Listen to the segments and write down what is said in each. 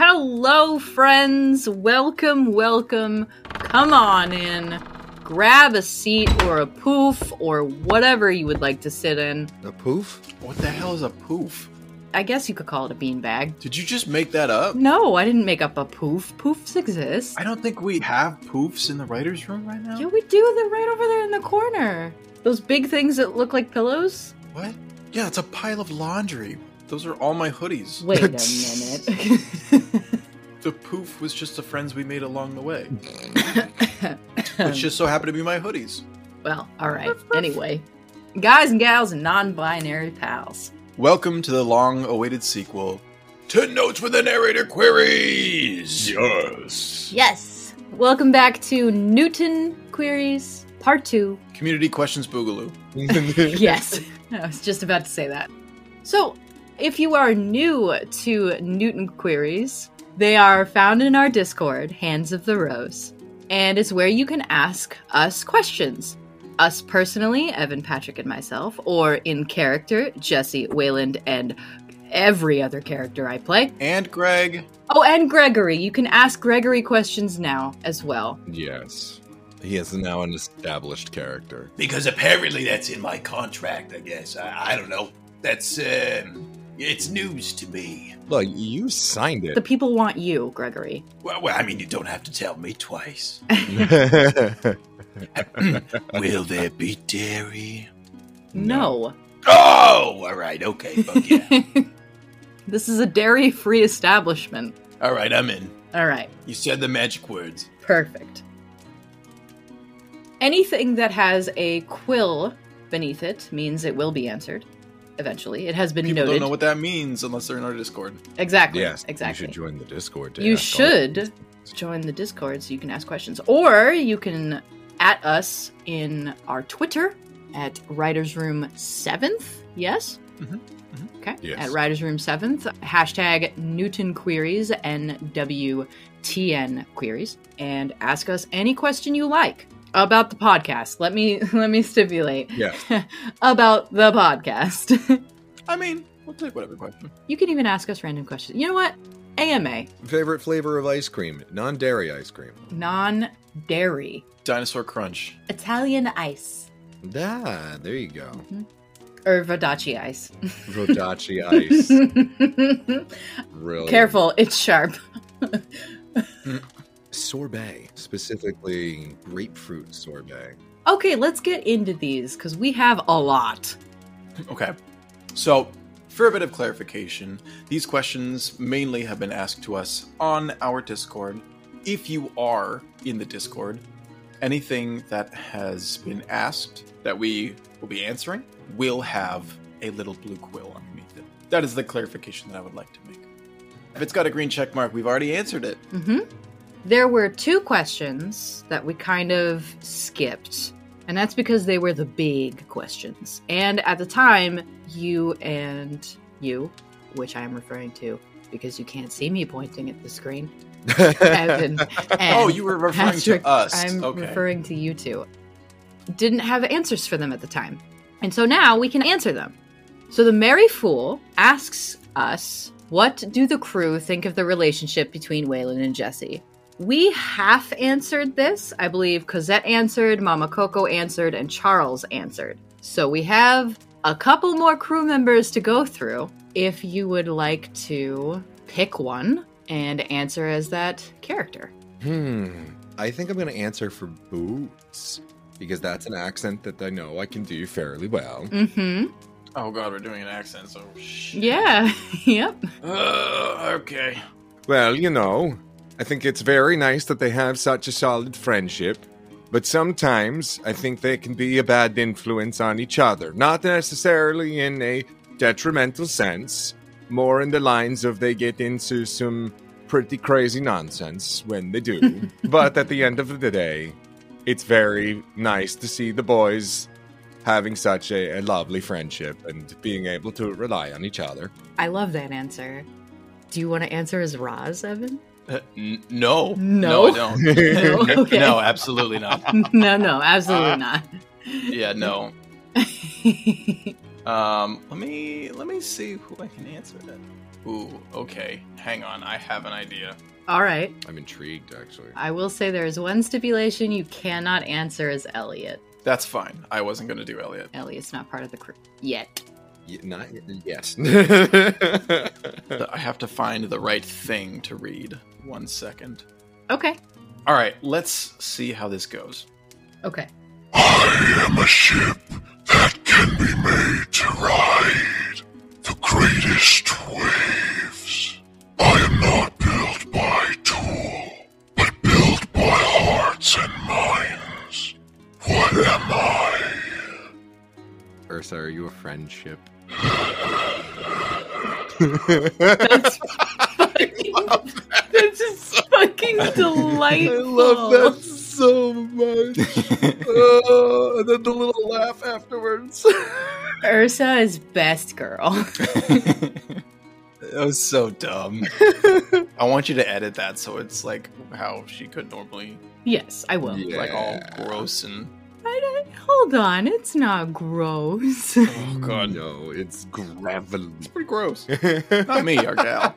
Hello, friends. Welcome, welcome. Come on in. Grab a seat or a poof or whatever you would like to sit in. A poof? What the hell is a poof? I guess you could call it a beanbag. Did you just make that up? No, I didn't make up a poof. Poofs exist. I don't think we have poofs in the writer's room right now. Yeah, we do. They're right over there in the corner. Those big things that look like pillows? What? Yeah, it's a pile of laundry. Those are all my hoodies. Wait a minute. The poof was just the friends we made along the way. Which just so happened to be my hoodies. well, alright. Anyway. Guys and gals and non binary pals. Welcome to the long awaited sequel to Notes with the Narrator Queries! Yes! Yes. Welcome back to Newton Queries Part 2. Community Questions Boogaloo. Yes. I was just about to say that. So, if you are new to Newton Queries, they are found in our Discord, Hands of the Rose, and it's where you can ask us questions. Us personally, Evan, Patrick, and myself, or in character, Jesse, Wayland, and every other character I play. And Greg. Oh, and Gregory. You can ask Gregory questions now as well. yes. He is now an established character. Because apparently that's in my contract, I guess. I, I don't know. That's, um, it's news to me. Look, you signed it. The people want you, Gregory. Well, well, I mean, you don't have to tell me twice. Will there be dairy? No. Oh, all right, okay, fuck yeah. this is a dairy free establishment. all right, I'm in. All right. You said the magic words. Perfect. Anything that has a quill beneath it means it will be answered eventually. It has been People noted. don't know what that means unless they're in our Discord. exactly. yes, exactly. you should join the Discord. To You ask should join the Discord so you can ask questions. Or you can at us in our Twitter at Writers Room 7th. Yes? Mhm, Okay. Yes. At Writers Room 7th. Hashtag Newton Queries, NWTN Queries. And ask us any question you like about the podcast. Let me let me stipulate. Yeah. about the podcast. I mean, we'll take whatever question. you can even ask us random questions. You know what? AMA. Favorite flavor of ice cream? Non dairy ice cream. Non dairy. Dinosaur Crunch. Italian ice. Ah, there you go. Or Vodacce ice. Rodacci ice. Really. Careful, it's sharp. Sorbet, specifically grapefruit sorbet. Okay, let's get into these because we have a lot. Okay. So, for a bit of clarification, these questions mainly have been asked to us on our Discord. If you are in the Discord, anything that has been asked that we will be answering will have a little blue quill underneath it. That is the clarification that I would like to make. If it's got a green check mark, we've already answered it. hmm There were two questions that we kind of skipped, and that's because they were the big questions. And at the time, you and you, which I am referring to because you can't see me pointing at the screen, Evan. oh, you were referring Patrick, to us. I'm okay. referring to you two. Didn't have answers for them at the time. And so now we can answer them. So the Merry Fool asks us, What do the crew think of the relationship between Wayland and Jesse? We half answered this. I believe Cosette answered, Mama Coco answered, and Charles answered. So we have a couple more crew members to go through. If you would like to pick one and answer as that character. Hmm. I think I'm going to answer for boots because that's an accent that I know I can do fairly well. Mm hmm. Oh god, we're doing an accent, so shit. Yeah. yep. Uh, okay. Well, you know, I think it's very nice that they have such a solid friendship, but sometimes I think they can be a bad influence on each other. Not necessarily in a detrimental sense, more in the lines of they get into some pretty crazy nonsense when they do. but at the end of the day, it's very nice to see the boys having such a, a lovely friendship and being able to rely on each other. I love that answer. Do you want to answer as Roz, Evan? Uh, n- no. No? I don't. No? Okay. No, absolutely not. no, no, absolutely not. Yeah, no. Um, let me let me see who I can answer that. Ooh, okay. Hang on, I have an idea. All right. I'm intrigued, actually. I will say there is one stipulation you cannot answer as Elliot. That's fine. I wasn't gonna do Elliot. Elliot's not part of the crew yet. Y- not y- mm. yet. I have to find the right thing to read. One second. Okay. All right, let's see how this goes. Okay. I am a ship that can be made to ride the greatest waves. I am not built by tool, but built by hearts and minds. What am I? Ursa, are you a friendship? That's fucking, that's just fucking delightful. I love that so much. Oh, and then the little laugh afterwards. Ursa is best girl. that was so dumb. I want you to edit that so it's like how she could normally, yes, I will. Yeah. like all gross and I don't, hold on, it's not gross. oh god, no, it's gravelly. it's pretty gross. Not me, our gal.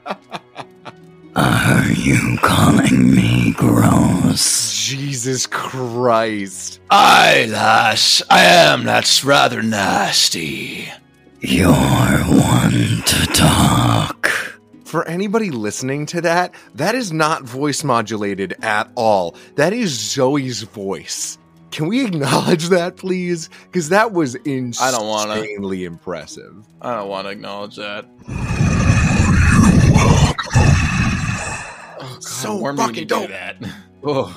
Are you calling me gross? Jesus Christ. Aye, lass, I am. That's rather nasty. You're one to talk. For anybody listening to that, that is not voice modulated at all. That is Zoe's voice. Can we acknowledge that, please? Because that was I don't wanna. insanely impressive. I don't want to acknowledge that. Oh, God, So warm me when fucking you do dope. that. Oh,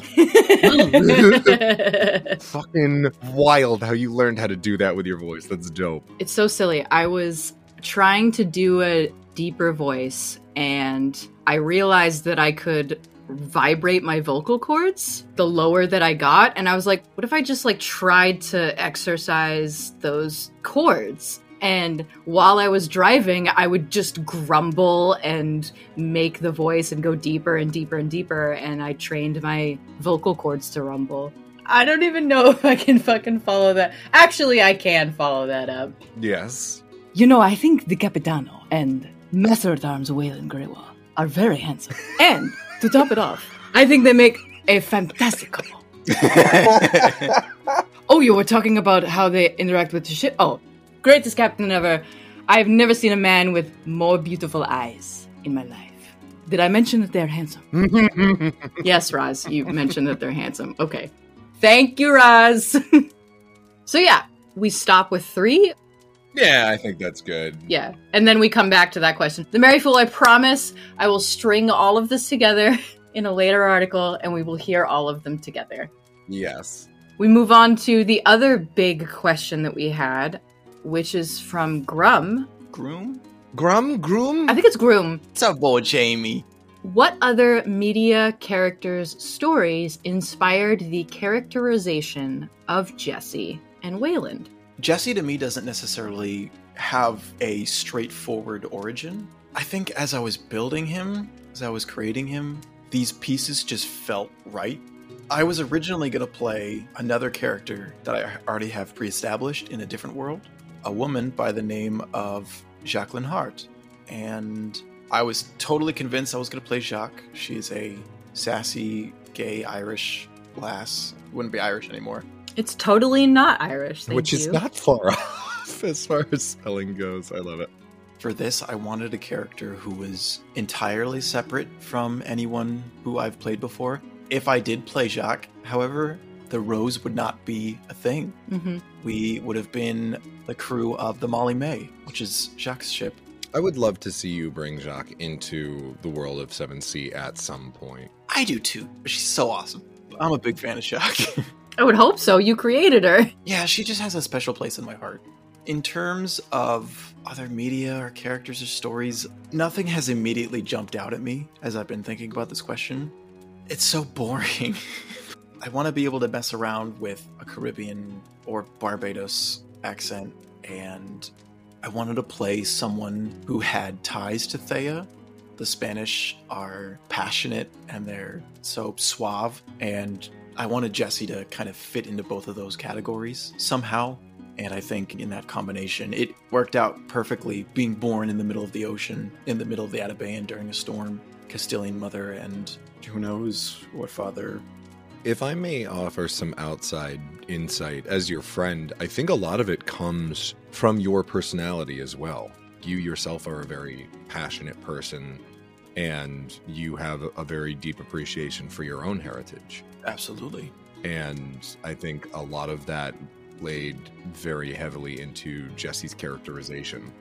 Fucking wild how you learned how to do that with your voice. That's dope. it's so silly. I was trying to do a deeper voice and I realized that I could vibrate my vocal cords the lower that I got. And I was like what if I just like tried to exercise those chords and while I was driving I would just grumble and make the voice and go deeper and deeper and deeper. And I trained my vocal cords to rumble. I don't even know if I can fucking follow that. Actually I can follow that up. Yes. You know, I think the Capitano and Master at Arms Wayland Greywa are very handsome. And to top it off, I think they make a fantastic couple. Oh, you were talking about how they interact with the ship. Oh, greatest captain ever. I've never seen a man with more beautiful eyes in my life. did I mention that they're handsome? Yes, Raz, you mentioned that they're handsome. Okay. Thank you, Raz. so, yeah, we stop with three. Yeah, I think that's good. Yeah. And then we come back to that question. The Merry Fool, I promise I will string all of this together in a later article and we will hear all of them together. Yes. We move on to the other big question that we had, which is from Grum. groom? Grum, Groom? I think it's Groom. What's up, boy, Jamie? What other media characters' stories inspired the characterization of Jesse and Wayland? Jesse to me doesn't necessarily have a straightforward origin. I think as I was building him, as I was creating him, these pieces just felt right. I was originally going to play another character that I already have pre established in a different world, a woman by the name of Jacqueline Hart. And I was totally convinced I was going to play Jacques. She's a sassy, gay Irish lass. Wouldn't be Irish anymore. It's totally not Irish. Thank Which is not far off as far as spelling goes. I love it. For this, I wanted a character who was entirely separate from anyone who I've played before. If I did play Jacques, however, the Rose would not be a thing. Mhm. We would have been the crew of the Molly May, which is Jacques' ship. I would love to see you bring Jacques into the world of 7C at some point. I do too. She's so awesome. I'm a big fan of Jacques. I would hope so. You created her. yeah, she just has a special place in my heart. In terms of other media or characters or stories, nothing has immediately jumped out at me as I've been thinking about this question. It's so boring. I want to be able to mess around with a Caribbean or Barbados accent, and I wanted to play someone who had ties to Thea. The Spanish are passionate and they're so suave, and I wanted Jesse to kind of fit into both of those categories somehow. And I think in that combination, it worked out perfectly being born in the middle of the ocean, in the middle of the Atabean during a storm, Castilian mother, and who knows what father. If I may offer some outside insight as your friend, I think a lot of it comes from your personality as well. You yourself are a very passionate person and you have a very deep appreciation for your own heritage. Absolutely. And I think a lot of that played very heavily into Jesse's characterization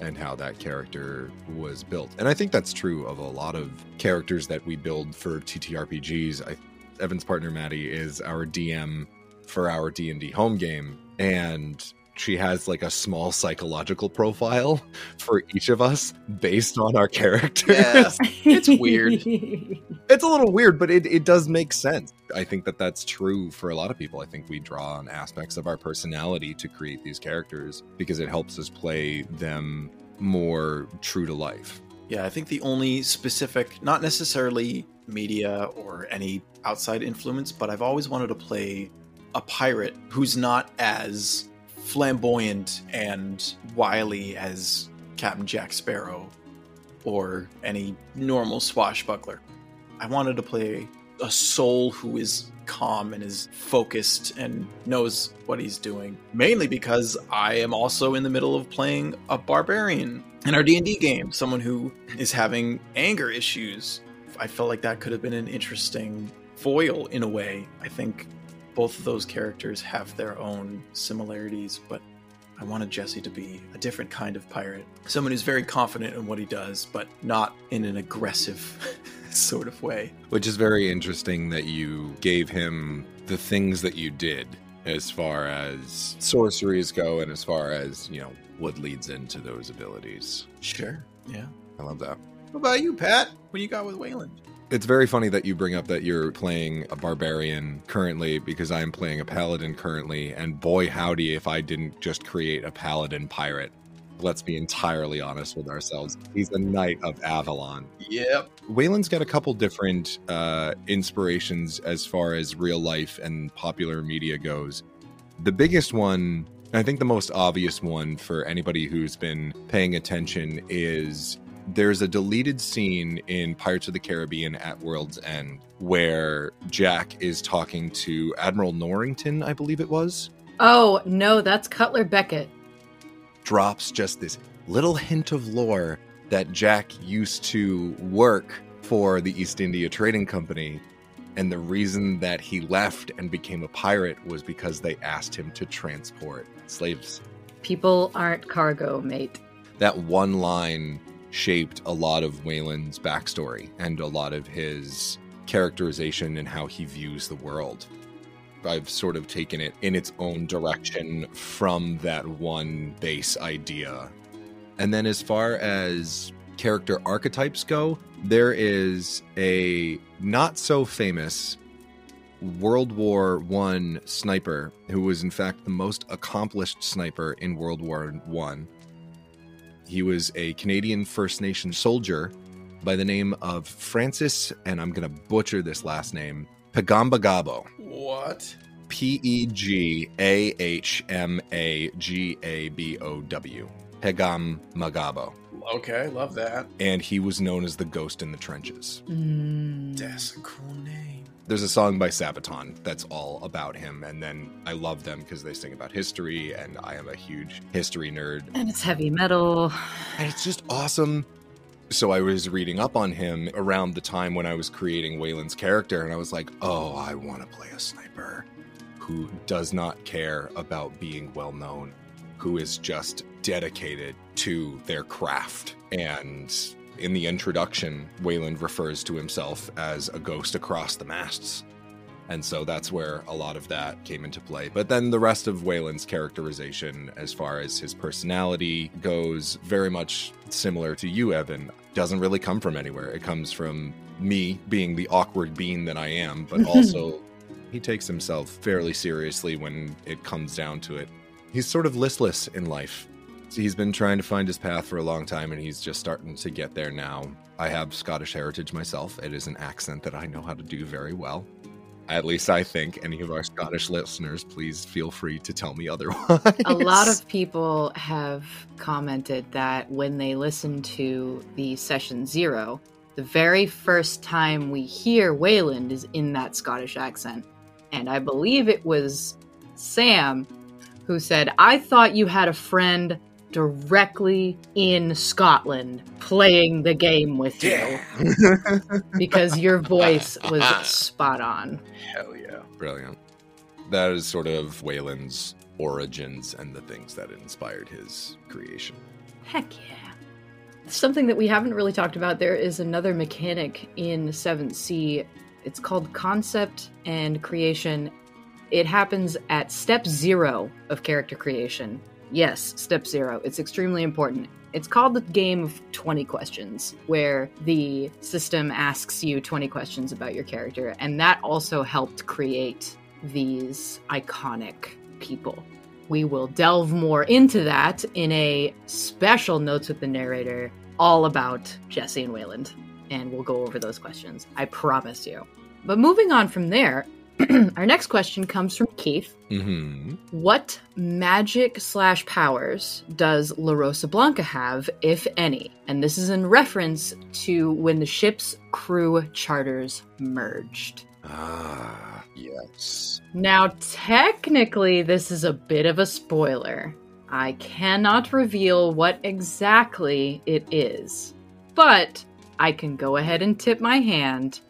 and how that character was built. And I think that's true of a lot of characters that we build for TTRPGs. I, Evan's partner Maddie is our DM for our D&D home game and she has like a small psychological profile for each of us based on our characters. Yeah. It's weird. it's a little weird, but it, it does make sense. I think that that's true for a lot of people. I think we draw on aspects of our personality to create these characters because it helps us play them more true to life. Yeah, I think the only specific, not necessarily media or any outside influence, but I've always wanted to play a pirate who's not as flamboyant and wily as Captain Jack Sparrow or any normal swashbuckler. I wanted to play a soul who is calm and is focused and knows what he's doing. Mainly because I am also in the middle of playing a barbarian in our D&D game, someone who is having anger issues. I felt like that could have been an interesting foil in a way. I think both of those characters have their own similarities, but I wanted Jesse to be a different kind of pirate. Someone who's very confident in what he does, but not in an aggressive sort of way. Which is very interesting that you gave him the things that you did as far as sorceries go and as far as, you know, what leads into those abilities. Sure. Yeah. I love that. What about you, Pat? What do you got with Wayland? It's very funny that you bring up that you're playing a barbarian currently because I'm playing a paladin currently, and boy howdy if I didn't just create a paladin pirate. Let's be entirely honest with ourselves. He's a knight of Avalon. Yep. Wayland's got a couple different uh, inspirations as far as real life and popular media goes. The biggest one, I think the most obvious one for anybody who's been paying attention, is there's a deleted scene in Pirates of the Caribbean at World's End where Jack is talking to Admiral Norrington, I believe it was. Oh, no, that's Cutler Beckett. Drops just this little hint of lore that Jack used to work for the East India Trading Company. And the reason that he left and became a pirate was because they asked him to transport slaves. People aren't cargo, mate. That one line shaped a lot of Wayland's backstory and a lot of his characterization and how he views the world. I've sort of taken it in its own direction from that one base idea. And then, as far as character archetypes go, there is a not so famous World War One sniper who was, in fact, the most accomplished sniper in World War One. He was a Canadian First Nation soldier by the name of Francis, and I'm going to butcher this last name, Pagambagabo. What? P E G A H M A G A B O W. Pegam Magabo. Okay, love that. And he was known as the ghost in the trenches. Mm. That's a cool name. There's a song by Sabaton that's all about him, and then I love them because they sing about history, and I am a huge history nerd. And it's heavy metal. And it's just awesome. So I was reading up on him around the time when I was creating Wayland's character, and I was like, oh, I want to play a sniper who does not care about being well known, who is just dedicated to their craft. And in the introduction, Wayland refers to himself as a ghost across the masts. And so that's where a lot of that came into play. But then the rest of Wayland's characterization, as far as his personality goes, very much similar to you, Evan, doesn't really come from anywhere. It comes from me being the awkward bean that I am, but also he takes himself fairly seriously when it comes down to it. He's sort of listless in life. He's been trying to find his path for a long time and he's just starting to get there now. I have Scottish heritage myself. It is an accent that I know how to do very well. At least I think. Any of our Scottish listeners, please feel free to tell me otherwise. A lot of people have commented that when they listen to the session zero, the very first time we hear Wayland is in that Scottish accent. And I believe it was Sam who said, I thought you had a friend directly in Scotland playing the game with you because your voice was ah. spot on. Hell yeah. Brilliant. That is sort of Wayland's origins and the things that inspired his creation. Heck yeah. Something that we haven't really talked about there is another mechanic in 7th Sea. It's called concept and creation. It happens at step zero of character creation. Yes, step zero. It's extremely important. It's called the game of 20 questions, where the system asks you 20 questions about your character, and that also helped create these iconic people. We will delve more into that in a special Notes with the Narrator all about Jesse and Wayland, and we'll go over those questions. I promise you. But moving on from there, our next question comes from Keith. Mm-hmm. What magic slash powers does La Rosa Blanca have, if any? And this is in reference to when the ship's crew charters merged. Ah, yes. Now, technically, this is a bit of a spoiler. I cannot reveal what exactly it is, but I can go ahead and tip my hand.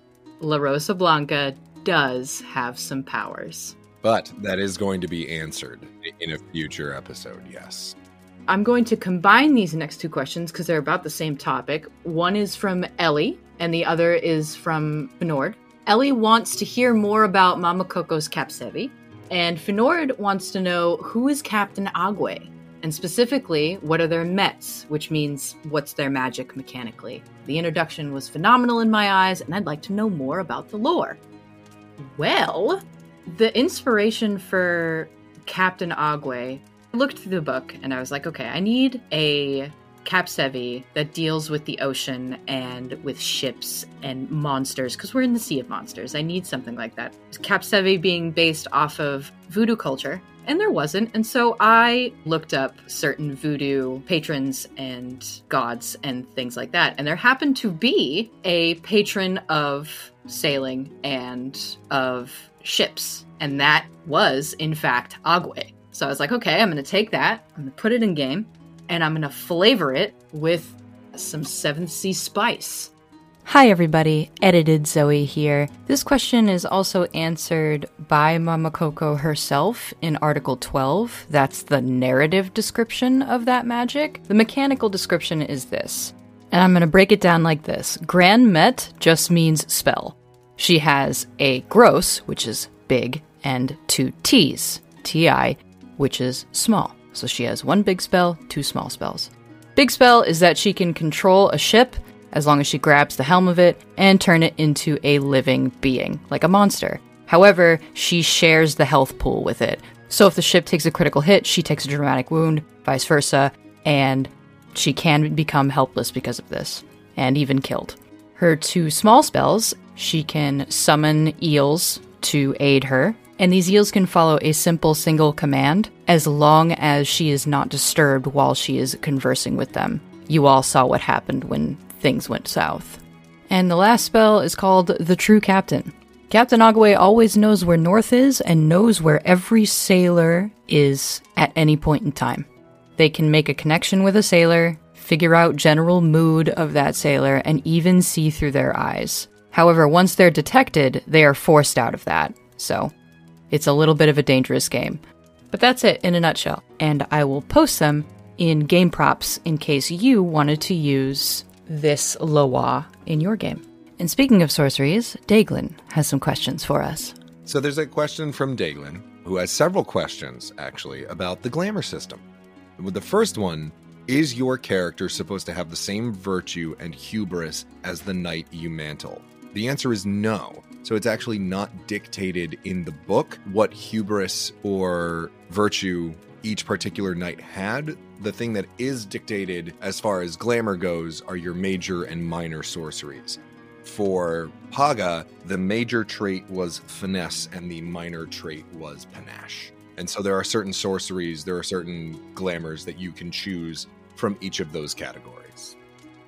La Rosa Blanca does have some powers. But that is going to be answered in a future episode, yes. I'm going to combine these next two questions because they're about the same topic. One is from Ellie, and the other is from Finord. Ellie wants to hear more about Mama Coco's Capsevi, and Finord wants to know who is Captain Agwe, and specifically, what are their Mets, which means what's their magic mechanically. The introduction was phenomenal in my eyes, and I'd like to know more about the lore. Well, the inspiration for Captain Agwe, I looked through the book and I was like, okay, I need a Capsevi that deals with the ocean and with ships and monsters because we're in the sea of monsters. I need something like that. Capsevi being based off of voodoo culture, and there wasn't. And so I looked up certain voodoo patrons and gods and things like that. And there happened to be a patron of sailing and of ships. And that was, in fact, Agwe. So I was like, okay, I'm going to take that, I'm going to put it in game, and I'm going to flavor it with some 7th Sea spice. Hi, everybody. Edited Zoe here. This question is also answered by Mama Coco herself in Article 12. That's the narrative description of that magic. The mechanical description is this. And I'm going to break it down like this Grand Met just means spell. She has a gross, which is big, and two T's, TI, which is small. So she has one big spell, two small spells. Big spell is that she can control a ship as long as she grabs the helm of it and turn it into a living being, like a monster. However, she shares the health pool with it. So if the ship takes a critical hit, she takes a dramatic wound, vice versa, and she can become helpless because of this, and even killed. Her two small spells, she can summon eels to aid her, and these eels can follow a simple single command as long as she is not disturbed while she is conversing with them. You all saw what happened when things went south. And the last spell is called the True Captain. Captain Agwe always knows where north is and knows where every sailor is at any point in time. They can make a connection with a sailor, figure out general mood of that sailor, and even see through their eyes. However, once they're detected, they are forced out of that. So, it's a little bit of a dangerous game. But that's it in a nutshell. And I will post them in game props in case you wanted to use this Loa in your game. And speaking of sorceries, Daglin has some questions for us. So there's a question from Daglin, who has several questions, actually, about the glamour system. The first one, is your character supposed to have the same virtue and hubris as the knight you mantle? The answer is no. So it's actually not dictated in the book what hubris or virtue each particular knight had. The thing that is dictated as far as glamour goes are your major and minor sorceries. For Paga, the major trait was finesse and the minor trait was panache. And so there are certain sorceries, there are certain glamours that you can choose from each of those categories.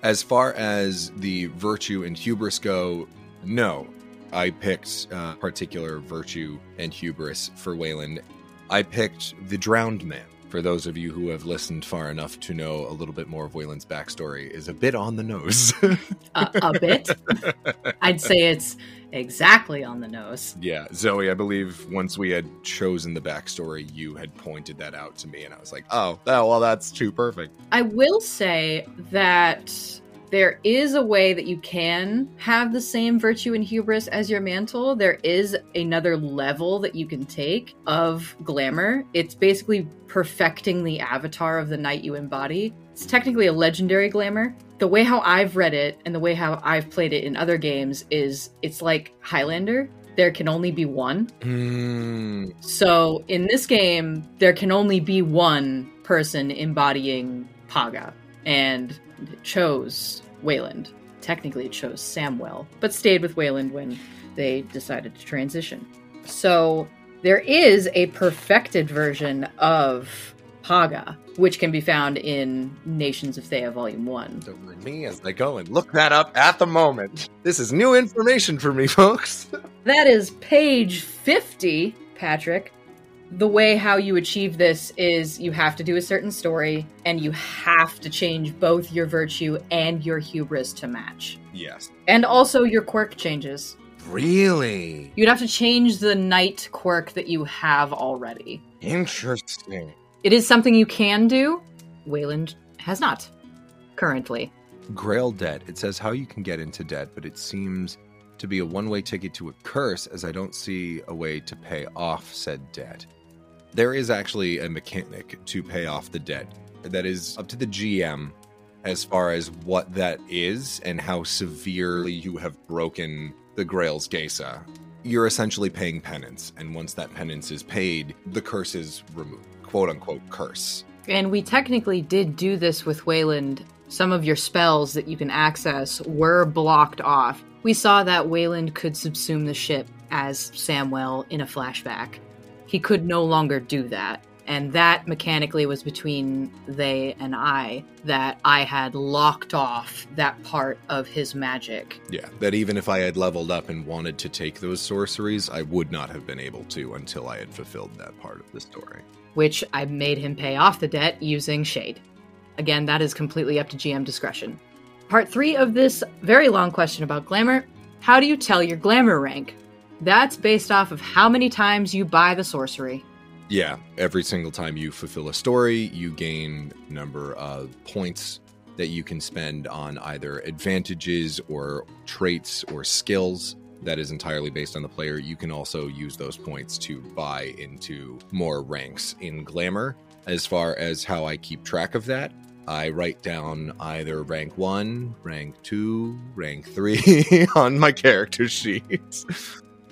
As far as the virtue and hubris go, no. I picked uh, particular virtue and hubris for Wayland. I picked the drowned man. For those of you who have listened far enough to know a little bit more of Wayland's backstory, is a bit on the nose. a, a bit. I'd say it's exactly on the nose. yeah, Zoe, I believe once we had chosen the backstory, you had pointed that out to me, and I was like, oh, oh well, that's too perfect. I will say that there is a way that you can have the same virtue and hubris as your mantle. There is another level that you can take of glamour. It's basically perfecting the avatar of the knight you embody. It's technically a legendary glamour. The way how I've read it and the way how I've played it in other games is it's like Highlander. There can only be one. Hmm. So in this game, there can only be one person embodying Paga, and chose Wayland. Technically, it chose Samwell, but stayed with Wayland when they decided to transition. So there is a perfected version of Paga, which can be found in Nations of Théah Volume 1. Don't mind me as I go and look that up at the moment. This is new information for me, folks. That is page 50, Patrick. The way how you achieve this is you have to do a certain story and you have to change both your virtue and your hubris to match. yes. And also your quirk changes. Really? You'd have to change the knight quirk that you have already. Interesting. It is something you can do. Wayland has not currently. Grail debt. It says how you can get into debt, but it seems to be a one way ticket to a curse, as I don't see a way to pay off said debt. There is actually a mechanic to pay off the debt that is up to the GM as far as what that is and how severely you have broken the Grail's Gesa. You're essentially paying penance, and once that penance is paid, the curse is removed. Quote unquote curse. And we technically did do this with Wayland. Some of your spells that you can access were blocked off. We saw that Wayland could subsume the ship as Samwell in a flashback. He could no longer do that. And that mechanically was between they and I that I had locked off that part of his magic. Yeah, that even if I had leveled up and wanted to take those sorceries, I would not have been able to until I had fulfilled that part of the story. which I made him pay off the debt using Shade. Again, that is completely up to GM discretion. Part three of this very long question about glamour how do you tell your glamour rank? That's based off of how many times you buy the sorcery. Yeah, every single time you fulfill a story, you gain number of points that you can spend on either advantages or traits or skills. That is entirely based on the player. You can also use those points to buy into more ranks in Glamour. As far as how I keep track of that, I write down either rank one, rank two, rank three on my character sheets.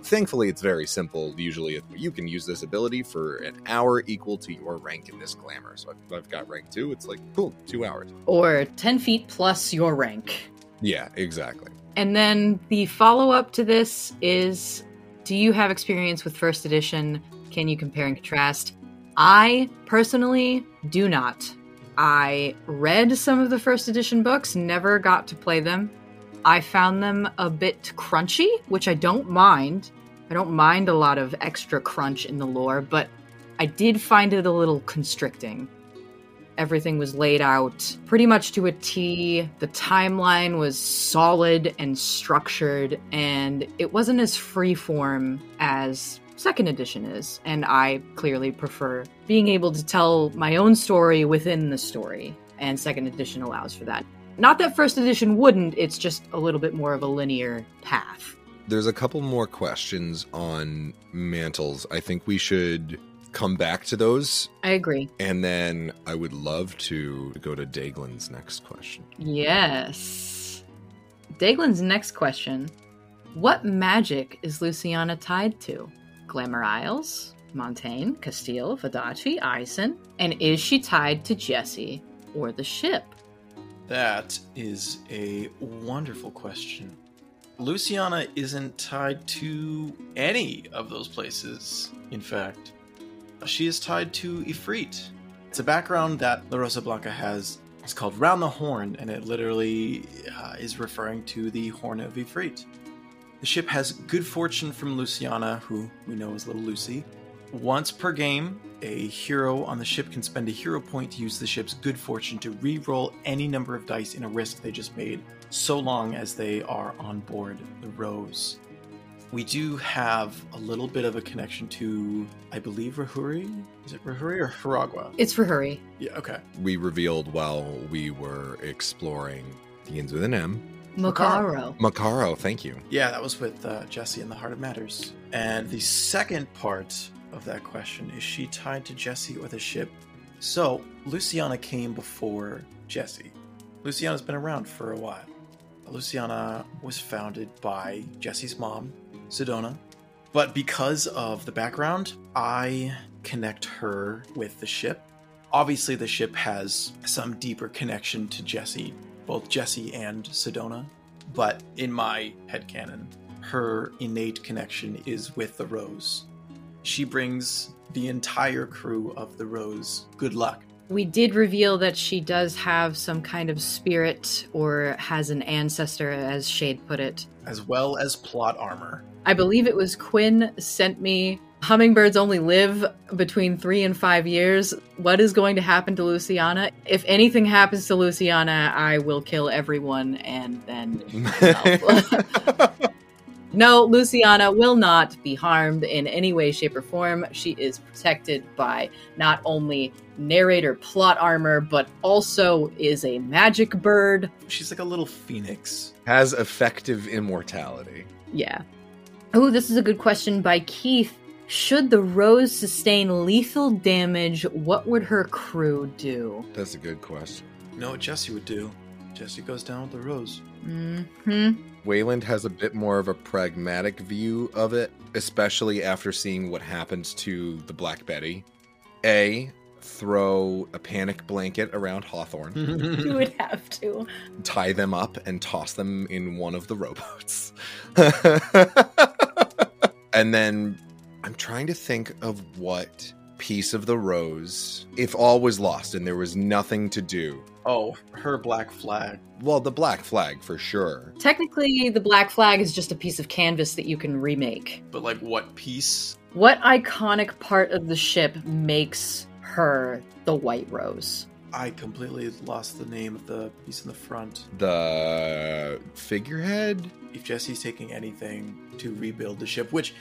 Thankfully, it's very simple. Usually, you can use this ability for an hour equal to your rank in this glamour. So if I've got rank two, it's like, cool, two hours. Or 10 feet plus your rank. Yeah, exactly. And then the follow up to this is Do you have experience with first edition? Can you compare and contrast? I personally do not. I read some of the first edition books, never got to play them. I found them a bit crunchy, which I don't mind. I don't mind a lot of extra crunch in the lore, but I did find it a little constricting. Everything was laid out pretty much to a T. The timeline was solid and structured, and it wasn't as freeform as second edition is. And I clearly prefer being able to tell my own story within the story, and second edition allows for that. Not that first edition wouldn't, it's just a little bit more of a linear path. There's a couple more questions on mantles. I think we should come back to those. I agree. And then I would love to go to Daglin's next question. Yes. Daglin's next question What magic is Luciana tied to? Glamour Isles, Montaigne, Castile, Vodacce, Eisen? And is she tied to Jesse or the ship? That is a wonderful question. Luciana isn't tied to any of those places, in fact. She is tied to Ifrit. It's a background that La Rosa Blanca has. It's called Round the Horn, and it literally uh, is referring to the Horn of Ifrit. The ship has good fortune from Luciana, who we know as Little Lucy. Once per game, a hero on the ship can spend a hero point to use the ship's good fortune to re-roll any number of dice in a risk they just made, so long as they are on board the Rose. We do have a little bit of a connection to, I believe, Rahuri. Is it Rahuri or Haragua? It's Rahuri. Yeah, okay. We revealed while we were exploring begins with an M. Macaro. Macaro, thank you. Yeah, that was with uh, Jesse in the Heart of Matters. And the second part of that question is she tied to Jesse or the ship? So, Luciana came before Jesse. Luciana's been around for a while. Luciana was founded by Jesse's mom, Sedona. But because of the background, I connect her with the ship. Obviously, the ship has some deeper connection to Jesse, both Jesse and Sedona. But in my headcanon, her innate connection is with the Rose. She brings the entire crew of the Rose good luck. We did reveal that she does have some kind of spirit or has an ancestor, as Shade put it. as well as plot armor. I believe it was Quinn sent me hummingbirds only live between three and five years. What is going to happen to Luciana? If anything happens to Luciana, I will kill everyone and then myself. no, Luciana will not be harmed in any way, shape, or form. She is protected by not only narrator plot armor, but also is a magic bird. She's like a little phoenix. Has effective immortality. Yeah. Oh, this is a good question by Keith. Should the rose sustain lethal damage, what would her crew do? That's a good question. You know what Jesse would do? Jesse goes down with the rose. Hmm. Wayland has a bit more of a pragmatic view of it, especially after seeing what happens to the Black Betty. A, throw a panic blanket around Hawthorne, You would have to. tie them up, and toss them in one of the rowboats. and then I'm trying to think of what piece of the rose, if all was lost and there was nothing to do. Oh, her black flag. Well, the black flag for sure. Technically, the black flag is just a piece of canvas that you can remake. But like what piece? What iconic part of the ship makes her the white rose? I completely lost the name of the piece in the front. The figurehead? If Jesse's taking anything to rebuild the ship, which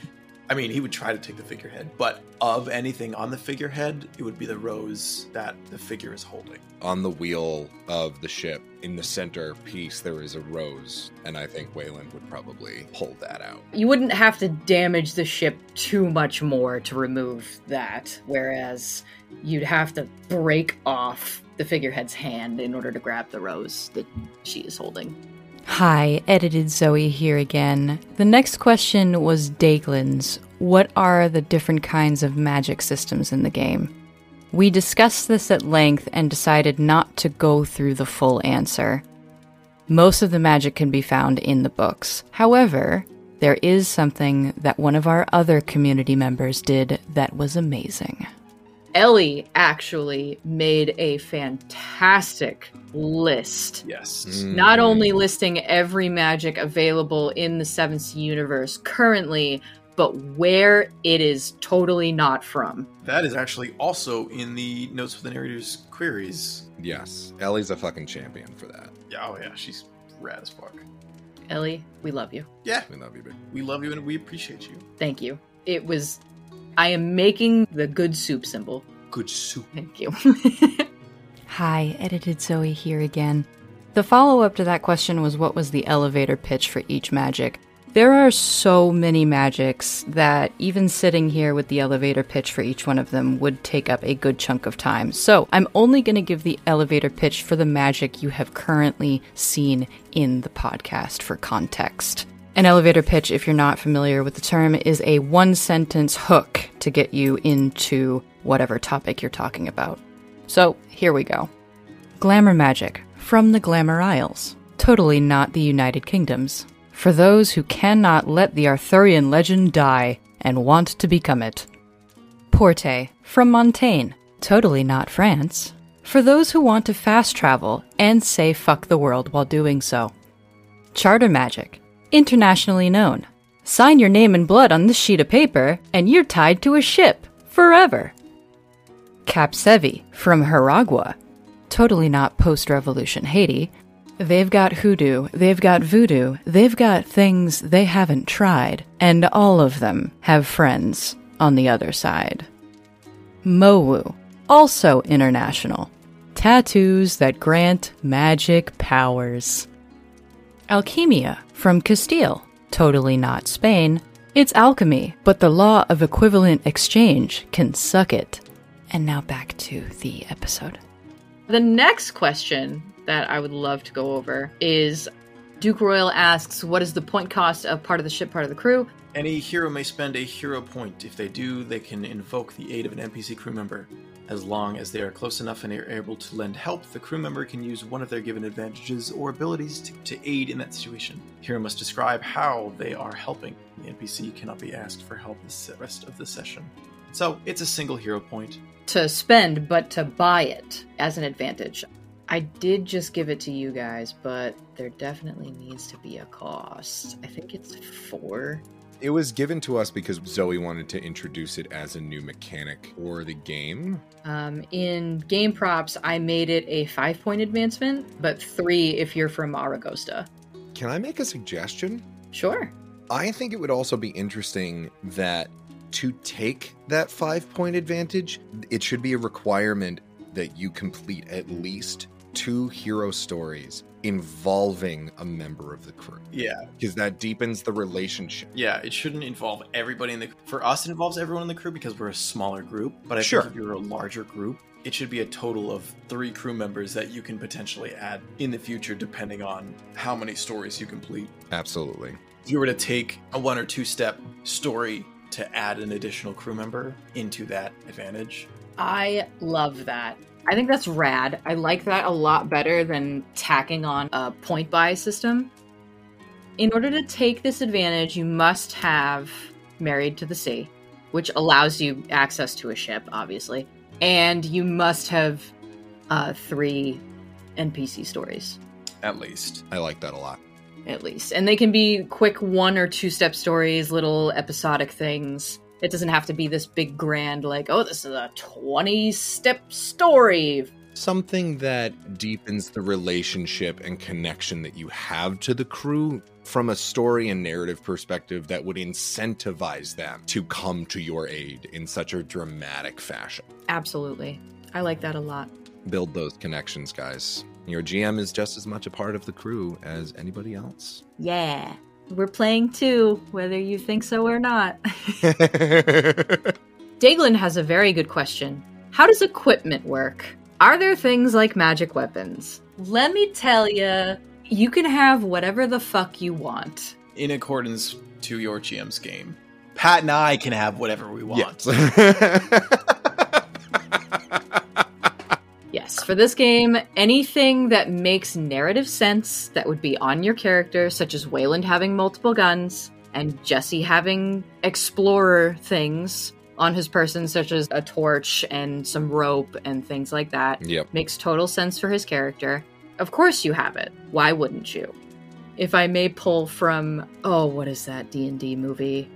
I mean, he would try to take the figurehead, but of anything on the figurehead, it would be the rose that the figure is holding. On the wheel of the ship, in the center piece, there is a rose, and I think Wayland would probably pull that out. You wouldn't have to damage the ship too much more to remove that, whereas you'd have to break off the figurehead's hand in order to grab the rose that she is holding. Hi, edited Zoe here again. The next question was Daglin's. What are the different kinds of magic systems in the game? We discussed this at length and decided not to go through the full answer. Most of the magic can be found in the books. However, there is something that one of our other community members did that was amazing. Ellie actually made a fantastic list. Yes. Not mm. only listing every magic available in the Seventh Universe currently, but where it is totally not from. That is actually also in the notes for the narrator's queries. Yes, Ellie's a fucking champion for that. Yeah, oh yeah, she's rad as fuck. Ellie, we love you. Yeah, We love you, big. we love you and we appreciate you. Thank you. It was. I am making the good soup symbol. Good soup. Thank you. Hi, edited Zoe here again. The follow up to that question was what was the elevator pitch for each magic? There are so many magics that even sitting here with the elevator pitch for each one of them would take up a good chunk of time. So I'm only going to give the elevator pitch for the magic you have currently seen in the podcast for context. An elevator pitch, if you're not familiar with the term, is a one sentence hook to get you into whatever topic you're talking about. So here we go. Glamour magic from the Glamour Isles. Totally not the United Kingdoms. for those who cannot let the Arthurian legend die and want to become it. Porte, from Montaigne, totally not France, for those who want to fast travel and say fuck the world while doing so. Charter Magic, internationally known. Sign your name and blood on this sheet of paper, and you're tied to a ship forever. Capsevi from Jaragua, totally not post revolution Haiti. They've got hoodoo, they've got voodoo, they've got things they haven't tried, and all of them have friends on the other side. Mowu, also international. Tattoos that grant magic powers. Alchemia from Castille, totally not Spain. It's alchemy, but the law of equivalent exchange can suck it. And now back to the episode. The next question that I would love to go over is Duke Royal asks, What is the point cost of part of the ship, part of the crew? Any hero may spend a hero point. If they do, they can invoke the aid of an NPC crew member. As long as they are close enough and are able to lend help, the crew member can use one of their given advantages or abilities to, to aid in that situation. Hero must describe how they are helping. The NPC cannot be asked for help the rest of the session. So it's a single hero point. To spend, but to buy it as an advantage. I did just give it to you guys, but there definitely needs to be a cost. I think it's four. It was given to us because Zoe wanted to introduce it as a new mechanic for the game. Um, in game props, I made it a five point advancement, but three if you're from Aragosta. Can I make a suggestion? Sure. I think it would also be interesting that to take that five point advantage, it should be a requirement that you complete at least two hero stories involving a member of the crew. Yeah. Because that deepens the relationship. Yeah, it shouldn't involve everybody in the crew. for us it involves everyone in the crew because we're a smaller group, but I Sure. think if you're a larger group, it should be a total of 3 crew members that you can potentially add in the future depending on how many stories you complete. Absolutely. If you were to take a one or two step story to add an additional crew member into that advantage, I love that. I think that's rad. I like that a lot better than tacking on a point buy system. In order to take this advantage, you must have Married to the Sea, which allows you access to a ship, obviously, and you must have uh, three NPC stories at least. I like that a lot. at least. And they can be quick one or two step stories, little episodic things. It doesn't have to be this big grand, like, oh, this is a 20 step story. Something that deepens the relationship and connection that you have to the crew from a story and narrative perspective that would incentivize them to come to your aid in such a dramatic fashion. Absolutely. I like that a lot. Build those connections, guys. Your GM is just as much a part of the crew as anybody else. Yeah. We're playing too, whether you think so or not. Daglin has a very good question. How does equipment work? Are there things like magic weapons? Let me tell you, you can have whatever the fuck you want. In accordance to your GM's game, Pat and I can have whatever we want. Yes, for this game, anything that makes narrative sense that would be on your character, such as Wayland having multiple guns and Jesse having explorer things on his person, such as a torch and some rope and things like that, Yep. makes total sense for his character. Of course you have it. Why wouldn't you? If I may pull from oh, what is that D&D movie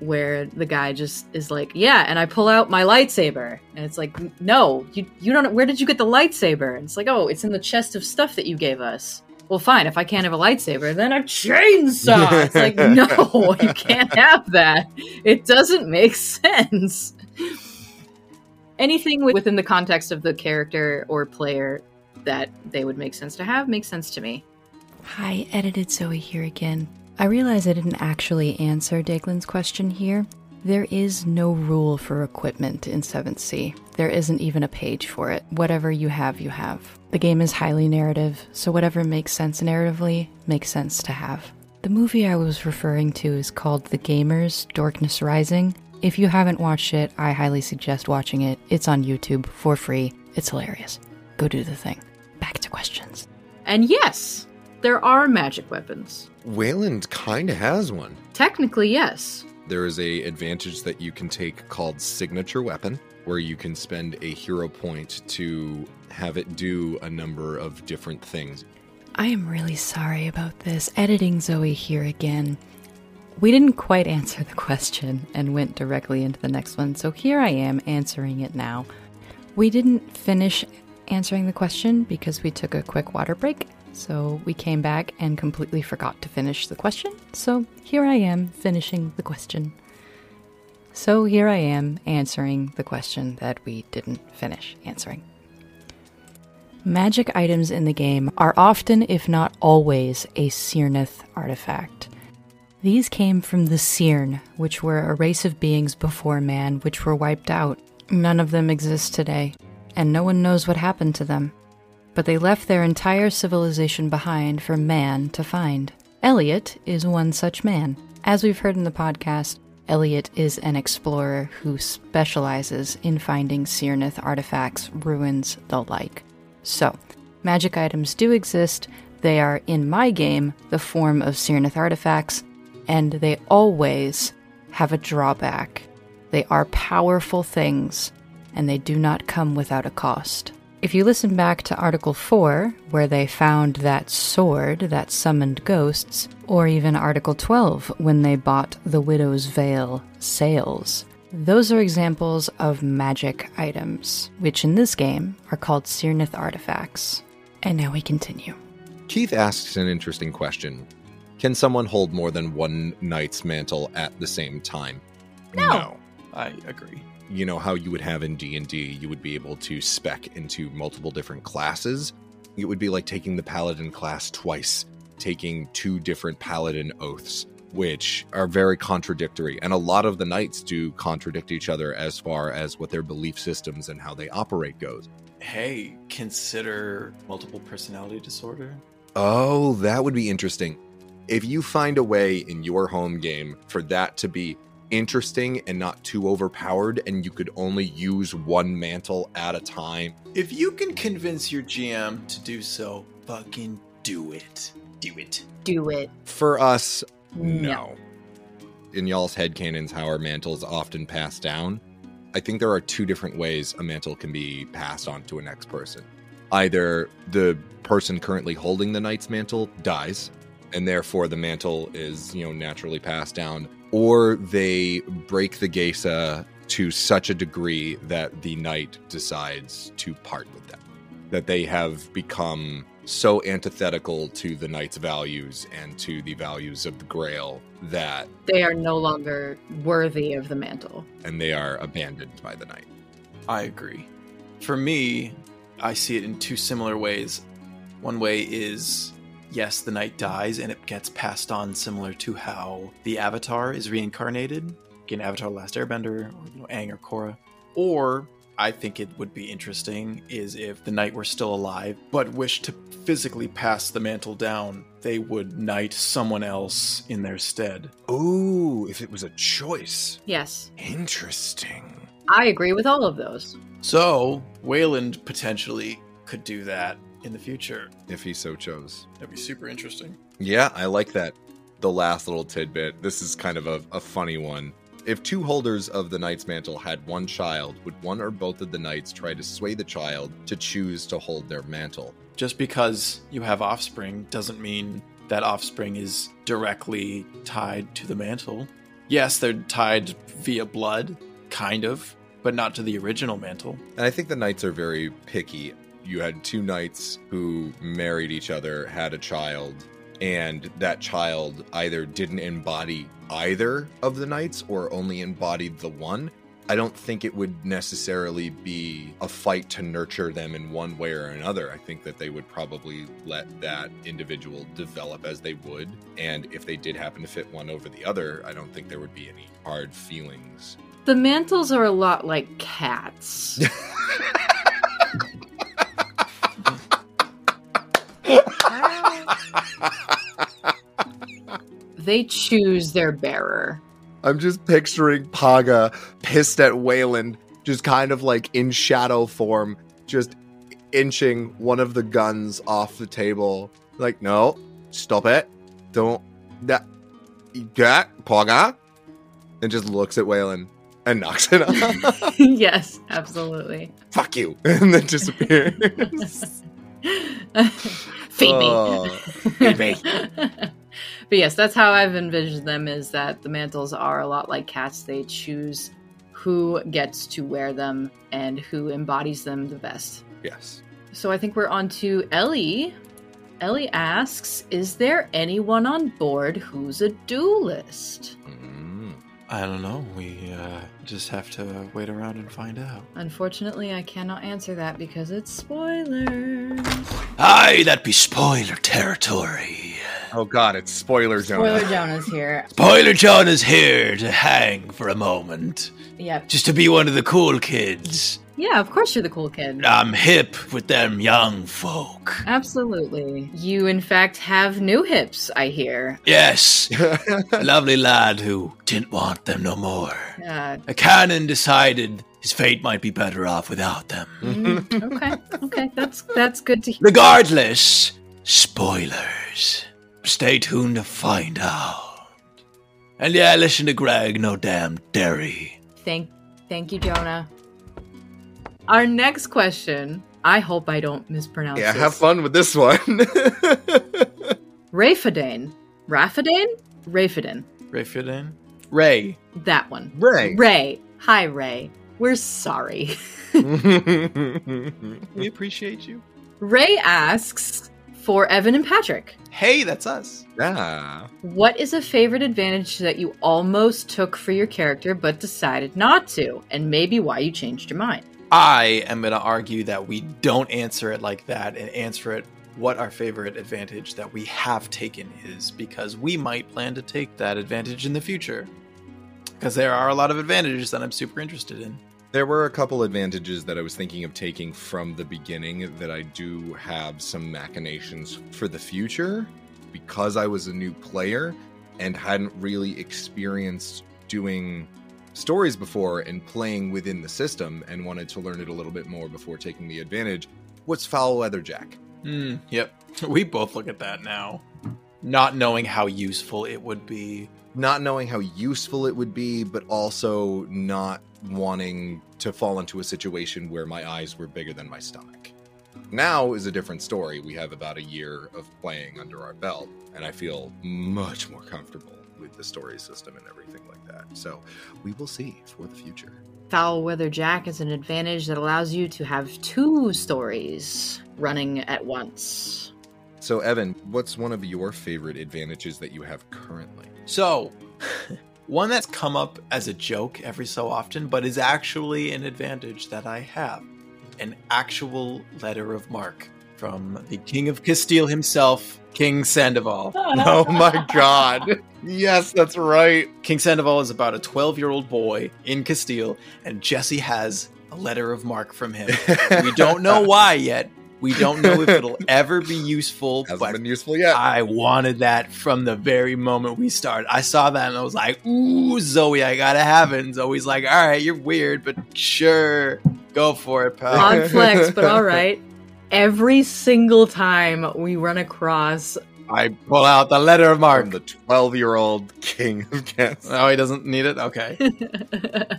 where the guy just is like, "Yeah," and I pull out my lightsaber. And it's like, "No, you you don't where did you get the lightsaber?" And it's like, "Oh, it's in the chest of stuff that you gave us." Well, fine, if I can't have a lightsaber, then a chainsaw. It's like, "No, you can't have that. It doesn't make sense." Anything within the context of the character or player that they would make sense to have makes sense to me. Hi, edited Zoe here again. I realize I didn't actually answer Daglin's question here. There is no rule for equipment in 7th Sea. There isn't even a page for it. Whatever you have, you have. The game is highly narrative, so whatever makes sense narratively makes sense to have. The movie I was referring to is called The Gamers Darkness Rising. If you haven't watched it, I highly suggest watching it. It's on YouTube for free. It's hilarious. Go do the thing. Back to questions. And yes, there are magic weapons. Wayland kind of has one. Technically, yes. There is a advantage that you can take called signature weapon, where you can spend a hero point to have it do a number of different things. I am really sorry about this. Editing Zoe here again. We didn't quite answer the question and went directly into the next one, so here I am answering it now. We didn't finish answering the question because we took a quick water break, so we came back and completely forgot to finish the question. So here I am finishing the question. So here I am answering the question that we didn't finish answering. Magic items in the game are often, if not always, a Syrneth artifact. These came from the Syrne, which were a race of beings before man, which were wiped out. None of them exist today, and no one knows what happened to them. But they left their entire civilization behind for man to find. Elliot is one such man. As we've heard in the podcast, Elliot is an explorer who specializes in finding Syrneth artifacts, ruins, the like. So, magic items do exist. They are, in my game, the form of Syrneth artifacts, and they always have a drawback. They are powerful things, and they do not come without a cost. If you listen back to Article 4, where they found that sword that summoned ghosts, or even Article 12, when they bought the Widow's Veil sails, those are examples of magic items, which in this game are called Syrneth artifacts. And now we continue. Keith asks an interesting question Can someone hold more than one knight's mantle at the same time? No. I agree. You know how you would have in D&D you would be able to spec into multiple different classes. It would be like taking the paladin class twice taking two different paladin oaths which are very contradictory. And a lot of the knights do contradict each other as far as what their belief systems and how they operate goes. Hey, consider multiple personality disorder. oh that would be interesting. If you find a way in your home game for that to be interesting and not too overpowered and you could only use one mantle at a time If you can convince your GM to do so, fucking do it. Do it. Do it. For us, no. No. In y'all's head headcanons, how are mantles often passed down? I think there are two different ways a mantle can be passed on to a next person. Either the person currently holding the knight's mantle dies, and therefore the mantle is, you know, naturally passed down, or they break the Gesa to such a degree that the knight decides to part with them. That they have become so antithetical to the knight's values and to the values of the grail that They are no longer worthy of the mantle. and they are abandoned by the knight. I agree. For me, I see it in two similar ways. One way is yes, the knight dies and it gets passed on similar to how the avatar is reincarnated, in Avatar Last Airbender, or you know, Aang or Korra. Or I think it would be interesting is if the knight were still alive but wished to physically pass the mantle down, they would knight someone else in their stead. Ooh, if it was a choice. Yes. Interesting. I agree with all of those. So, Wayland potentially could do that in the future. If he so chose. That'd be super interesting. Yeah, I like that. The last little tidbit. This is kind of a, a funny one. If two holders of the knight's mantle had one child, would one or both of the knights try to sway the child to choose to hold their mantle? Just because you have offspring doesn't mean that offspring is directly tied to the mantle. Yes, they're tied via blood, kind of, but not to the original mantle. And I think the knights are very picky. You had two knights who married each other, had a child, and that child either didn't embody either of the knights or only embodied the one. I don't think it would necessarily be a fight to nurture them in one way or another. I think that they would probably let that individual develop as they would. And if they did happen to fit one over the other, I don't think there would be any hard feelings. The mantles are a lot like cats. they choose their bearer. I'm just picturing Paga pissed at Wayland, just kind of like in shadow form, just inching one of the guns off the table. Like, no, stop it. Don't. That. Yeah, Paga. And just looks at Wayland and knocks it off. yes, absolutely. Fuck you. And then disappears. Feed me. Oh, feed me. but yes, that's how I've envisioned them is that the mantles are a lot like cats. They choose who gets to wear them and who embodies them the best. Yes. So I think we're on to Ellie. Ellie asks, Is there anyone on board who's a duelist? Mm. I don't know. We uh, just have to wait around and find out. Unfortunately, I cannot answer that because it's spoilers. Aye, that be spoiler territory. Oh god, it's spoiler Jonah. Spoiler Jonah's here. Spoiler John is here to hang for a moment, Yep. just to be one of the cool kids. Yeah, of course you're the cool kid. I'm hip with them young folk. Absolutely. You, in fact, have new hips, I hear. Yes, a lovely lad who didn't want them no more. Uh, A canon decided his fate might be better off without them. mm, okay, okay, that's that's good to hear. Regardless, spoilers. Stay tuned to find out. And yeah, listen to Greg, no damn dairy. Thank, thank you, Jonah. Our next question. I hope I don't mispronounce. It. Yeah, this. have fun with this one. Rafadane. Rafadane? Rafadane. Ray? Ray. That one. Ray. Ray. Hi, Ray. We're sorry. We appreciate you. Ray asks for Evan and Patrick. Hey, that's us. yeah. What is a favorite advantage that you almost took for your character but decided not to? And maybe why you changed your mind? I am going to argue that we don't answer it like that and answer it what our favorite advantage that we have taken is because we might plan to take that advantage in the future. Because there are a lot of advantages that I'm super interested in. There were a couple advantages that I was thinking of taking from the beginning that I do have some machinations for the future because I was a new player and hadn't really experienced doing stories before and playing within the system and wanted to learn it a little bit more before taking the advantage. What's Foul Weather Jack? Hmm, yep. We both look at that now. Not knowing how useful it would be. Not knowing how useful it would be, but also not wanting to fall into a situation where my eyes were bigger than my stomach. Now is a different story. We have about a year of playing under our belt, and I feel much more comfortable with the story system and everything like that. So we will see for the future. Foul Weather Jack is an advantage that allows you to have two stories running at once. So, Evan, what's one of your favorite advantages that you have currently? So, one that's come up as a joke every so often, but is actually an advantage that I have an actual letter of marque from the King of Castille himself, King Sandoval. Oh my god. Yes, that's right. King Sandoval is about a 12 year old boy in Castille, and Jesse has a letter of marque from him. we don't know why yet. We don't know if it'll ever be useful, Hasn't but been useful yet. I wanted that from the very moment we started. I saw that and I was like, ooh, Zoe, I gotta have it. And Zoe's like, all right, you're weird, but sure, go for it, pal. Odd flex, but all right. Every single time we run across, I pull out the letter of marque. From the 12 year old king of cats. Oh, he doesn't need it? Okay.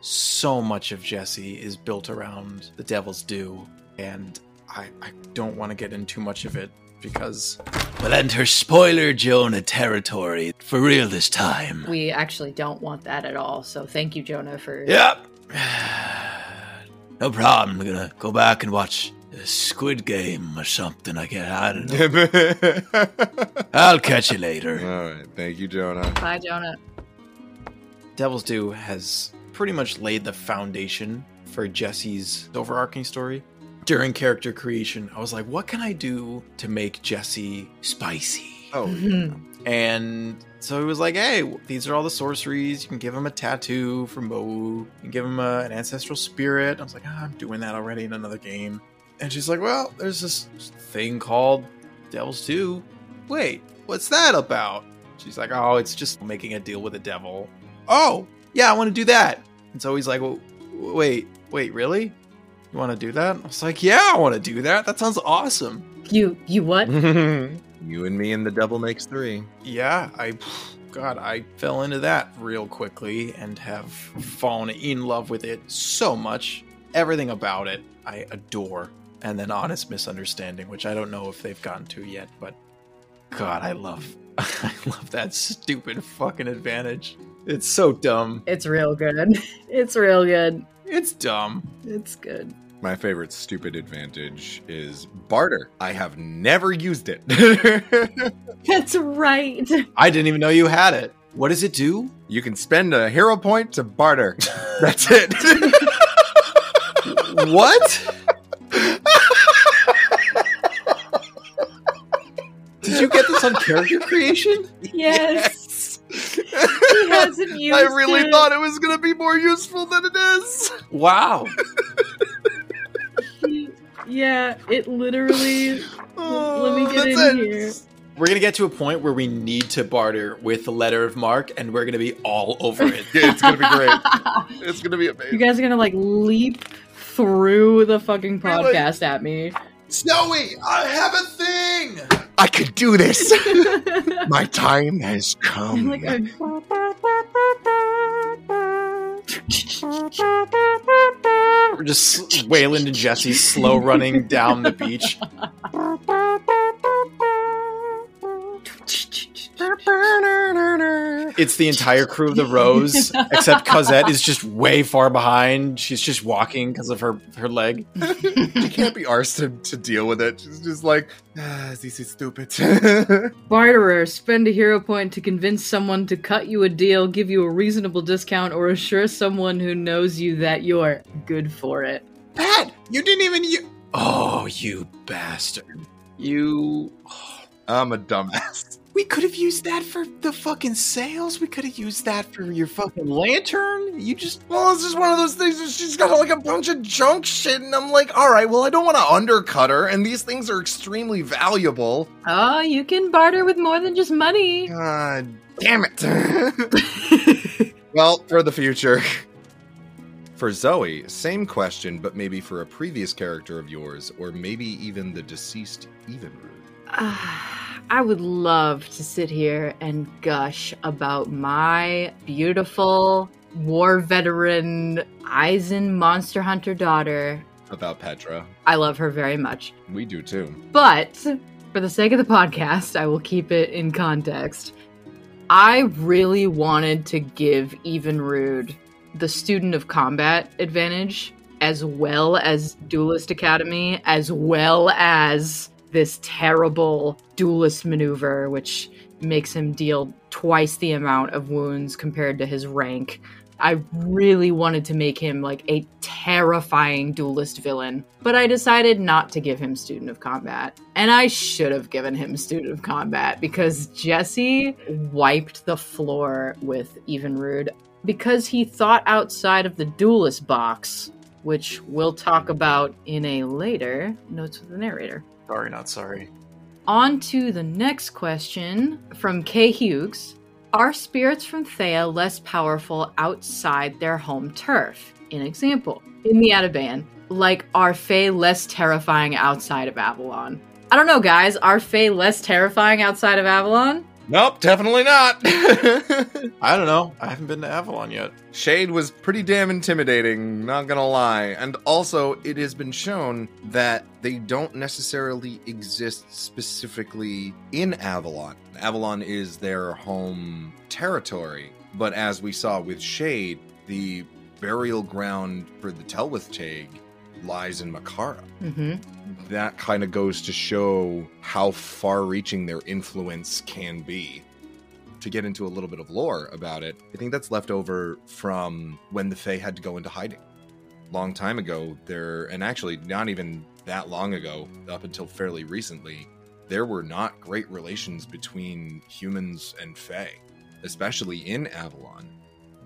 so much of Jesse is built around the Devil's Due, and I, I don't want to get into too much of it because We'll enter spoiler Jonah territory for real this time. we actually don't want that at all. So thank you, Jonah, for Yep. No problem. I'm gonna go back and watch a Squid Game or something. I guess I don't know. I'll catch you later. All right. Thank you, Jonah. Bye, Jonah. Devil's Due has pretty much laid the foundation for Jesse's overarching story. During character creation, I was like, what can I do to make Jesse spicy? Oh, And so he was like, hey, these are all the sorceries. You can give him a tattoo from Mo. You give him a, an ancestral spirit. I was like, ah, I'm doing that already in another game. And she's like, well, there's this thing called Devil's Due. Wait, what's that about? She's like, oh, it's just making a deal with the devil. Oh, yeah, I want to do that. And so he's like, well, wait, wait, really? You want to do that? I was like, yeah, I want to do that. That sounds awesome. You, you what? You and me and the devil makes three. Yeah, I God, I fell into that real quickly and have fallen in love with it so much. Everything about it I adore. And then honest misunderstanding, which I don't know if they've gotten to yet, but God, I love I love that stupid fucking advantage. It's so dumb. It's real good. It's real good. It's dumb. It's good. My favorite stupid advantage is barter. I have never used it. That's right. I didn't even know you had it. What does it do? you can spend a hero point to barter. That's it. What? Did you get this on character creation? Yes. He hasn't used I really it. thought it was going to be more useful than it is. Wow. Yeah, it literally. Oh, Let me oh, get in it. here. We're gonna get to a point where we need to barter with the letter of marque, and we're gonna be all over it. Yeah, it's going to be great. It's going to be amazing. You guys are gonna like leap through the fucking Really? podcast at me. Snowy, I have a thing. I could do this. My time has come. We're just Wayland and Jesse slow running down the beach. It's the entire crew of the Rose, except Cosette is just way far behind. She's just walking because of her her leg. she can't be arsed to, to deal with it. She's just like, ah, this is stupid. Barterer, spend a hero point to convince someone to cut you a deal, give you a reasonable discount, or assure someone who knows you that you're good for it. Pat, you didn't even you. Oh, you bastard! You. I'm a dumbass. We could have used that for the fucking sales. We could have used that for your fucking lantern. You just. Well, it's just one of those things. Where she's got like a bunch of junk shit, and I'm like, all right, well, I don't want to undercut her, and these things are extremely valuable. Oh, you can barter with more than just money. God damn it. well, for the future. For Zoe, same question, but maybe for a previous character of yours, or maybe even the deceased Evenrude. Ah, I would love to sit here and gush about my beautiful war veteran Eisen monster hunter daughter. About Petra. I love her very much. We do too. But for the sake of the podcast, I will keep it in context. I really wanted to give Evenrude the student of combat advantage, as well as Duelist Academy, as well as this terrible duelist maneuver, which makes him deal twice the amount of wounds compared to his rank. I really wanted to make him like a terrifying duelist villain, but I decided not to give him Student of Combat. And I should have given him Student of Combat because Jesse wiped the floor with Evenrude because he thought outside of the duelist box, which we'll talk about in a later Notes with the Narrator. Sorry, not sorry. On to the next question from Kay Hughes. Are spirits from Théah less powerful outside their home turf? An example, in the Atabean, like are Fae less terrifying outside of Avalon? I don't know, guys. Are Fae less terrifying outside of Avalon? Nope, definitely not. I don't know. I haven't been to Avalon yet. Shade was pretty damn intimidating, not gonna lie. And also, it has been shown that they don't necessarily exist specifically in Avalon. Avalon is their home territory. But as we saw with Shade, the burial ground for the Tylwyth Teg lies in Makara. Mm-hmm. That kind of goes to show how far reaching their influence can be. To get into a little bit of lore about it, I think that's left over from when the Fae had to go into hiding. Long time ago, there, and actually not even that long ago, up until fairly recently, there were not great relations between humans and Fae, especially in Avalon.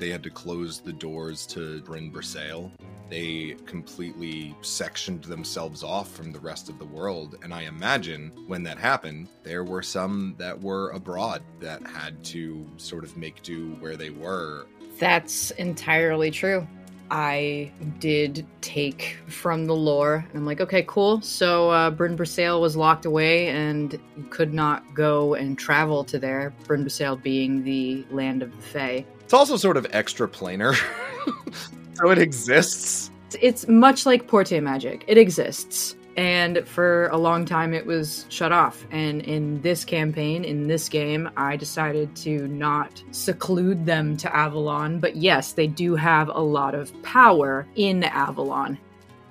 They had to close the doors to Bryn Bresail. They completely sectioned themselves off from the rest of the world. And I imagine when that happened, there were some that were abroad that had to sort of make do where they were. That's entirely true. I did take from the lore, I'm like, okay, cool. So uh, Bryn Bresail was locked away and could not go and travel to there. Bryn Bresail being the land of the Fae. It's also sort of extra planar. so it exists. It's much like Porte Magic. It exists. And for a long time, it was shut off. And in this campaign, in this game, I decided to not seclude them to Avalon. But yes, they do have a lot of power in Avalon.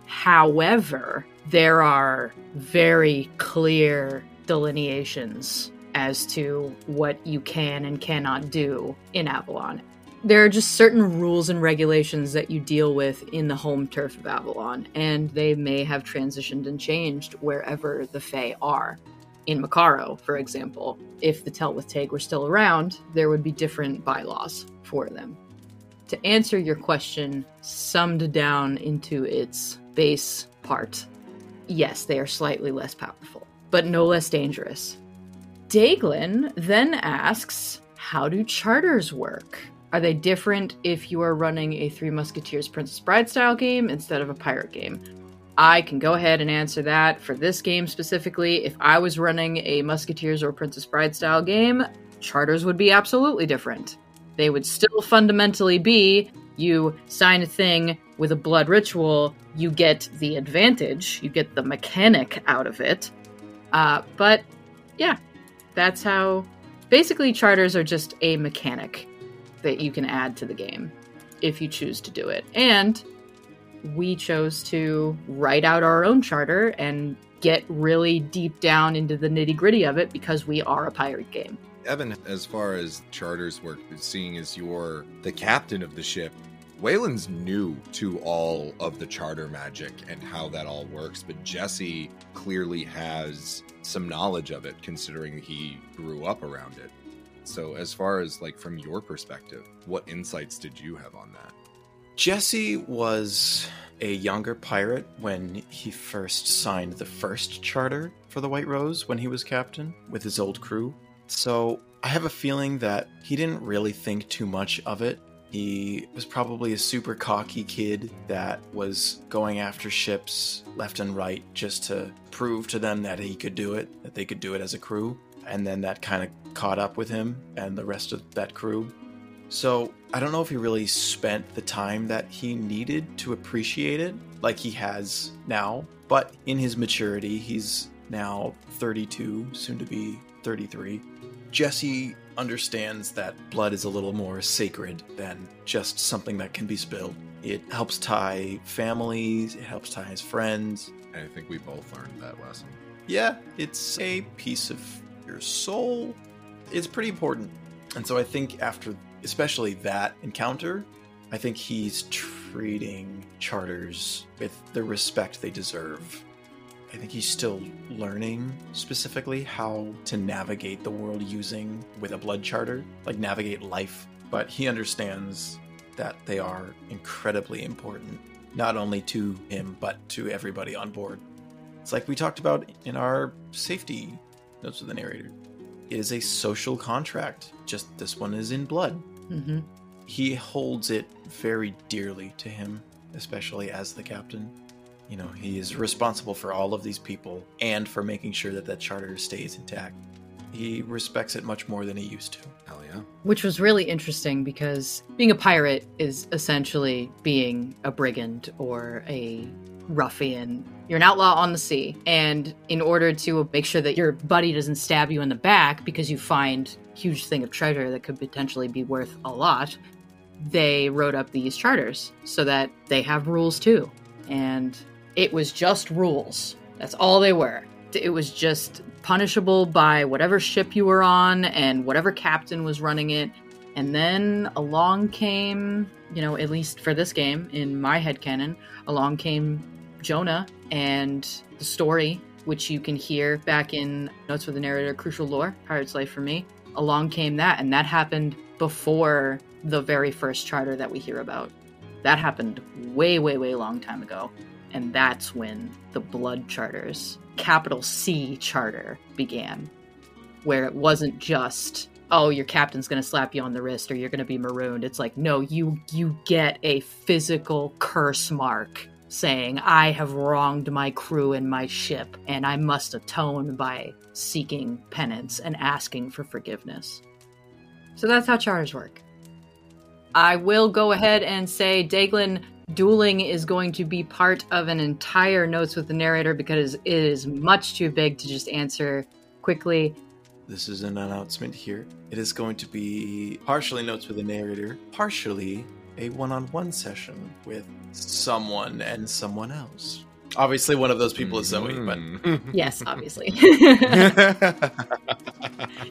However, there are very clear delineations as to what you can and cannot do in Avalon there are just certain rules and regulations that you deal with in the home turf of Avalon, and they may have transitioned and changed wherever the Fae are. In Makaro, for example, if the Tylwyth Teg were still around, there would be different bylaws for them. To answer your question, summed down into its base part, yes, they are slightly less powerful, but no less dangerous. Daglin then asks, How do charters work? Are they different if you are running a Three Musketeers Princess Bride style game instead of a pirate game? I can go ahead and answer that for this game specifically. If I was running a Musketeers or Princess Bride style game, charters would be absolutely different. They would still fundamentally be you sign a thing with a blood ritual, you get the advantage, you get the mechanic out of it. Uh, but yeah, that's how. Basically, charters are just a mechanic that you can add to the game if you choose to do it. And we chose to write out our own charter and get really deep down into the nitty gritty of it because we are a pirate game. Evan, as far as charters work, seeing as you're the captain of the ship, Wayland's new to all of the charter magic and how that all works, but Jesse clearly has some knowledge of it considering he grew up around it. So, as far as like from your perspective, what insights did you have on that? Jesse was a younger pirate when he first signed the first charter for the White Rose when he was captain with his old crew. So, I have a feeling that he didn't really think too much of it. He was probably a super cocky kid that was going after ships left and right just to prove to them that he could do it, that they could do it as a crew and then that kind of caught up with him and the rest of that crew. So I don't know if he really spent the time that he needed to appreciate it like he has now, but in his maturity, he's now 32, soon to be 33. Jesse understands that blood is a little more sacred than just something that can be spilled. It helps tie families, it helps tie his friends. I think we both learned that lesson. Yeah, it's a piece of your soul is pretty important. And so I think after, especially that encounter, I think he's treating charters with the respect they deserve. I think he's still learning specifically how to navigate the world using with a blood charter, like navigate life. But he understands that they are incredibly important, not only to him, but to everybody on board. It's like we talked about in our safety notes of the narrator. It is a social contract, just this one is in blood. Mm-hmm. He holds it very dearly to him, especially as the captain. You know, he is responsible for all of these people and for making sure that that charter stays intact. He respects it much more than he used to. Hell yeah. Which was really interesting because being a pirate is essentially being a brigand or a ruffian. You're an outlaw on the sea, and in order to make sure that your buddy doesn't stab you in the back because you find huge thing of treasure that could potentially be worth a lot, they wrote up these charters so that they have rules too. And it was just rules. That's all they were. It was just punishable by whatever ship you were on and whatever captain was running it. And then along came, you know, at least for this game in my head canon, along came Jonah and the story, which you can hear back in Notes with the Narrator Crucial Lore, Pirate's Life for me. Along came that, and that happened before the very first charter that we hear about. That happened way, way, way long time ago. And that's when the Blood Charters, capital C charter, began, where it wasn't just oh, your captain's going to slap you on the wrist or you're going to be marooned. It's like, no, you you get a physical curse mark saying, I have wronged my crew and my ship, and I must atone by seeking penance and asking for forgiveness. So that's how charters work. I will go ahead and say Daglin dueling is going to be part of an entire notes with the narrator because it is much too big to just answer quickly. This is an announcement here. It is going to be partially notes with the narrator, partially a one on one session with someone and someone else. Obviously, one of those people is Zoe, but Mm. Yes, obviously.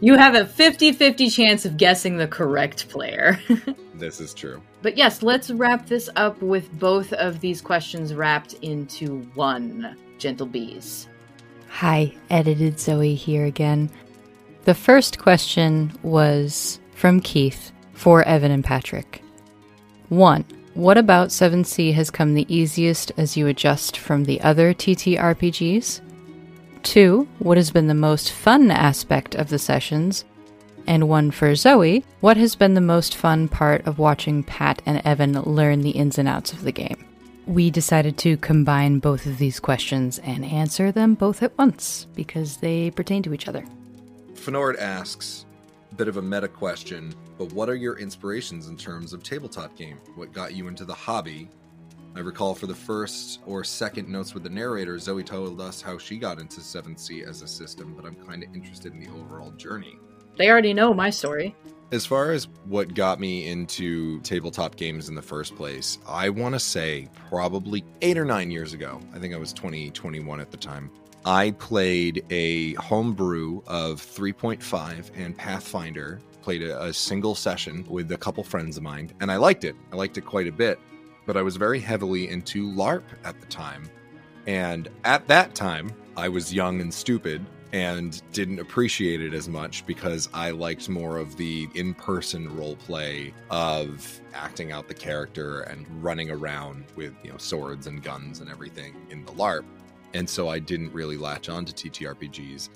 you have a 50 50 chance of guessing the correct player. this is true. But yes, let's wrap this up with both of these questions wrapped into one. Gentle bees. Hi, edited Zoe here again. The first question was from Keith for Evan and Patrick. 1. What about 7th Sea has come the easiest as you adjust from the other TTRPGs? 2. What has been the most fun aspect of the sessions? And one for Zoe, what has been the most fun part of watching Pat and Evan learn the ins and outs of the game? We decided to combine both of these questions and answer them both at once because they pertain to each other. Fenord asks, bit of a meta question, but what are your inspirations in terms of tabletop game? What got you into the hobby? I recall for the first or second notes with the narrator, Zoe told us how she got into 7th Sea as a system, but I'm kind of interested in the overall journey. They already know my story. As far as what got me into tabletop games in the first place, I want to say probably eight or nine years ago. I think I was 20, 21 at the time. I played a homebrew of 3.5 and Pathfinder, played a, a single session with a couple friends of mine, and I liked it. I liked it quite a bit, but I was very heavily into LARP at the time. And at that time, I was young and stupid and didn't appreciate it as much because I liked more of the in person role play of acting out the character and running around with, you know, swords and guns and everything in the LARP. And so I didn't really latch on to TTRPGs.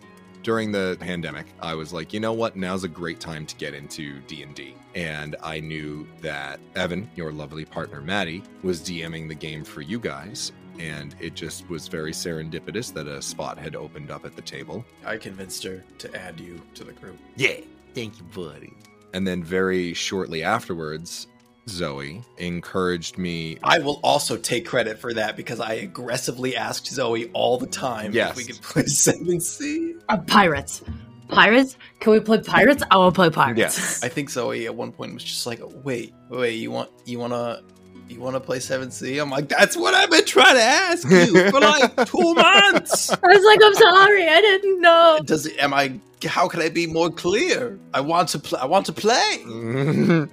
During the pandemic, I was like, you know what? Now's a great time to get into D&D. And I knew that Evan, your lovely partner Maddie, was DMing the game for you guys and it just was very serendipitous that a spot had opened up at the table. I convinced her to add you to the group. Yeah, thank you, buddy. And then very shortly afterwards, Zoe encouraged me. I will also take credit for that because I aggressively asked Zoe all the time Yes. if we could play 7th Sea. Uh, pirates. Pirates? Can we play pirates? I want to play pirates. Yes. I think Zoe at one point was just like, "Wait, wait, you want you want to you want to play 7th Sea?" I'm like, "That's what I've been trying to ask you for like 2 months." I was like, I'm sorry, I didn't know. Does it am I how can I be more clear? I want to play I want to play.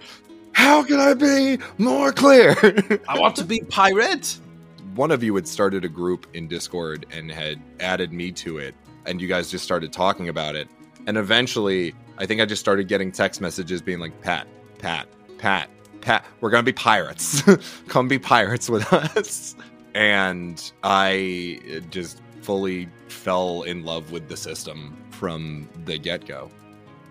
How can I be more clear? I want to be pirate. One of you had started a group in Discord and had added me to it, and you guys just started talking about it. And eventually, I think I just started getting text messages being like, Pat, Pat, Pat, Pat, we're going to be pirates. Come be pirates with us. And I just fully fell in love with the system from the get go.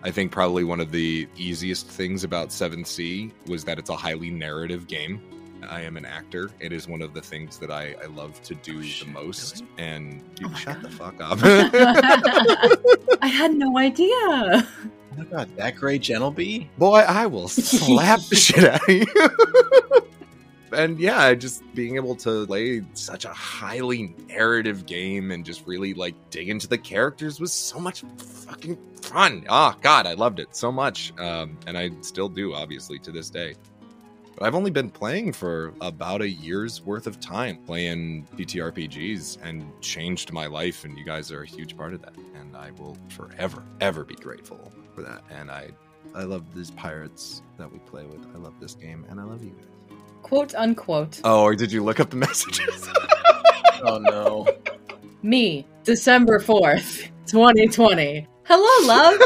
I think probably one of the easiest things about 7th Sea was that it's a highly narrative game. I am an actor. It is one of the things that I, I love to do oh, the most. And you Oh my shut the fuck up. I had no idea. Oh my god, that gray gentle bee? Boy, I will slap the shit out of you. and yeah, just being able to play such a highly narrative game and just really like dig into the characters was so much fucking fun. Oh god, I loved it so much. Um, and I still do, obviously, to this day. But I've only been playing for about a year's worth of time playing DTRPGs and changed my life, and you guys are a huge part of that. And I will forever, ever be grateful for that. And I I love these pirates that we play with. I love this game, and I love you guys. Quote unquote. Oh, or did you look up the messages? Oh no. Me, December 4th, 2020. Hello, love.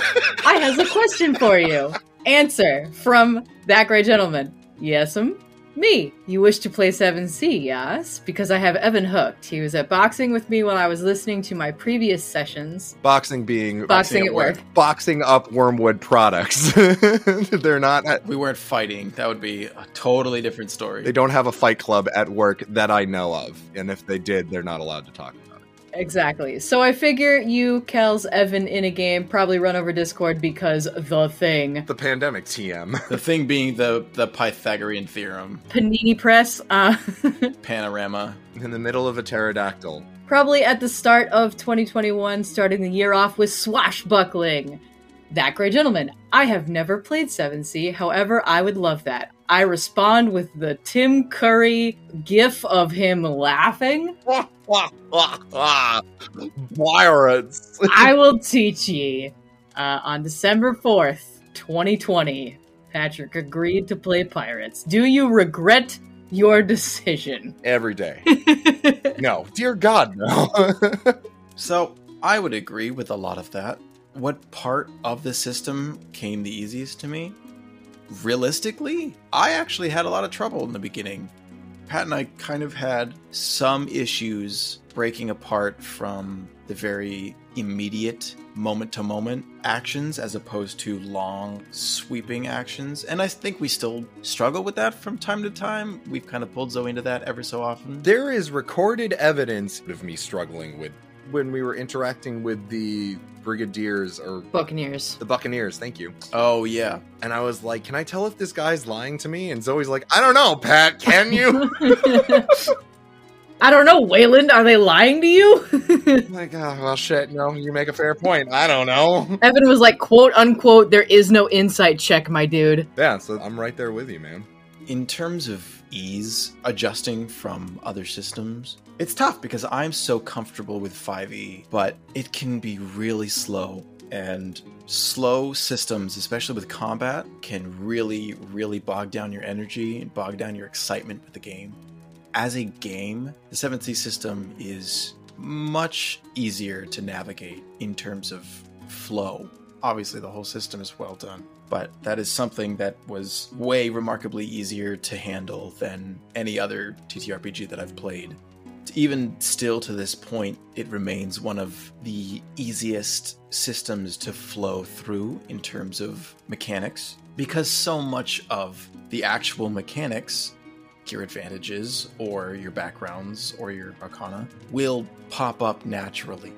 I has a question for you. Answer from that great gentleman. Yes'm. Me. You wish to play 7th Sea, yes? Because I have Evan hooked. He was at boxing with me while I was listening to my previous sessions. Boxing being Boxing at work. Boxing up Wormwood products. They're not. At, We weren't fighting. That would be a totally different story. they don't have a fight club at work that I know of, and if they did, they're not allowed to talk about it. Exactly. So I figure you, Kels, Evan in a game, probably run over Discord because the thing. The pandemic TM. The thing being the the Pythagorean theorem, Panini Press, uh, panorama. In the middle of a pterodactyl. probably at the start of 2021, starting the year off with Swashbuckling. That great gentleman. I have never played 7th Sea, however, I would love that. I respond with the Tim Curry gif of him laughing. Pirates. I will teach ye. Uh, on December 4th, 2020, Patrick agreed to play Pirates. Do you regret your decision? Every day. no, dear God, no. So I would agree with a lot of that. What part of the system came the easiest to me? Realistically, I actually had a lot of trouble in the beginning. Pat and I kind of had some issues breaking apart from the very immediate moment to moment actions as opposed to long sweeping actions. And I think we still struggle with that from time to time. We've kind of pulled Zoe into that ever so often. there is recorded evidence of me struggling with when we were interacting with the brigadiers or Buccaneers. the buccaneers thank you Oh, yeah. and i was like can i tell if this guy's lying to me and zoe's like i don't know pat can you I don't know, Wayland, are they lying to you? I'm like oh well shit no you make a fair point i don't know Evan was like, quote unquote, there is no insight check, my dude. yeah so i'm right there with you man in terms of ease adjusting from other systems. It's tough because i'm so comfortable with 5e but it can be really slow. And slow systems especially with combat can really really bog down your energy and bog down your excitement with the game. As a game the 7th system is much easier to navigate in terms of flow. Obviously the whole system is well done but that is something that was way remarkably easier to handle than any other TTRPG that I've played. Even still to this point, it remains one of the easiest systems to flow through in terms of mechanics because so much of the actual mechanics, your advantages or your backgrounds or your arcana, will pop up naturally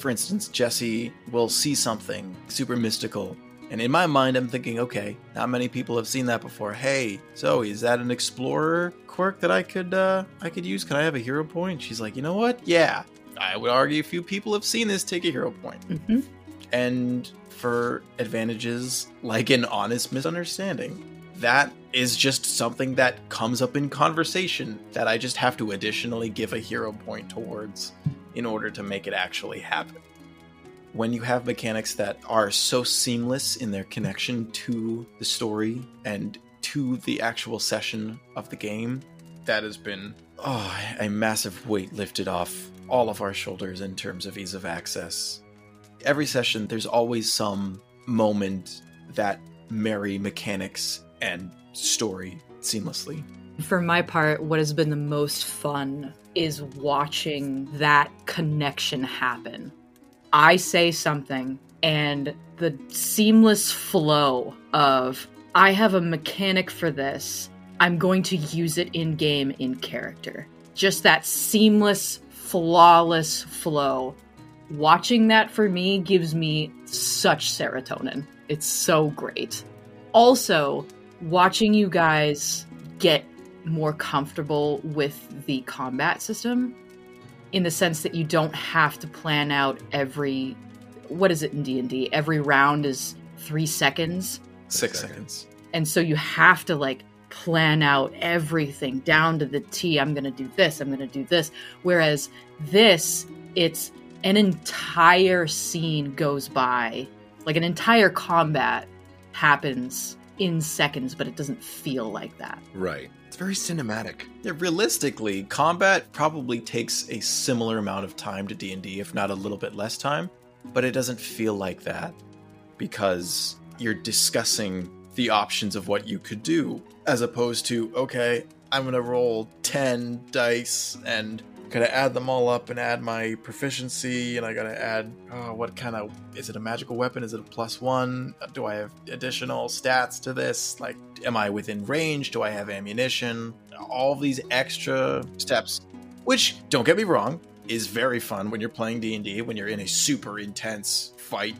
for instance, Jesse will see something super mystical. And in my mind, I'm thinking, okay, not many people have seen that before. Hey, Zoe, is that an explorer quirk that I could uh, I could use? Can I have a hero point? She's like, you know what? Yeah, I would argue a few people have seen this. Take a hero point. Mhm. And for advantages like an honest misunderstanding, that is just something that comes up in conversation that I just have to additionally give a hero point towards in order to make it actually happen. When you have mechanics that are so seamless in their connection to the story and to the actual session of the game, that has been oh, a massive weight lifted off all of our shoulders in terms of ease of access. Every session, there's always some moment that marry mechanics and story seamlessly. For my part, what has been the most fun is watching that connection happen. I say something, and the seamless flow of, I have a mechanic for this, I'm going to use it in game, in character. Just that seamless, flawless flow. Watching that for me gives me such serotonin. It's so great. Also, watching you guys get more comfortable with the combat system in the sense that you don't have to plan out every what is it in D&D every round is 3 seconds? Six seconds. and so you have to like plan out everything down to the T I'm going to do this I'm going to do this. Whereas this it's an entire scene goes by like an entire combat happens in seconds but it doesn't feel like that. Right. it's very cinematic. Yeah, realistically, combat probably takes a similar amount of time to D&D, if not a little bit less time, but it doesn't feel like that because you're discussing the options of what you could do, as opposed to, okay, I'm gonna roll 10 dice and gotta add them all up and add my proficiency, and I gotta add uh, what kind of is it a magical weapon? Is it a plus one? Do I have additional stats to this? Like, am I within range? Do I have ammunition? All these extra steps, which don't get me wrong, is very fun when you're playing D&D when you're in a super intense fight,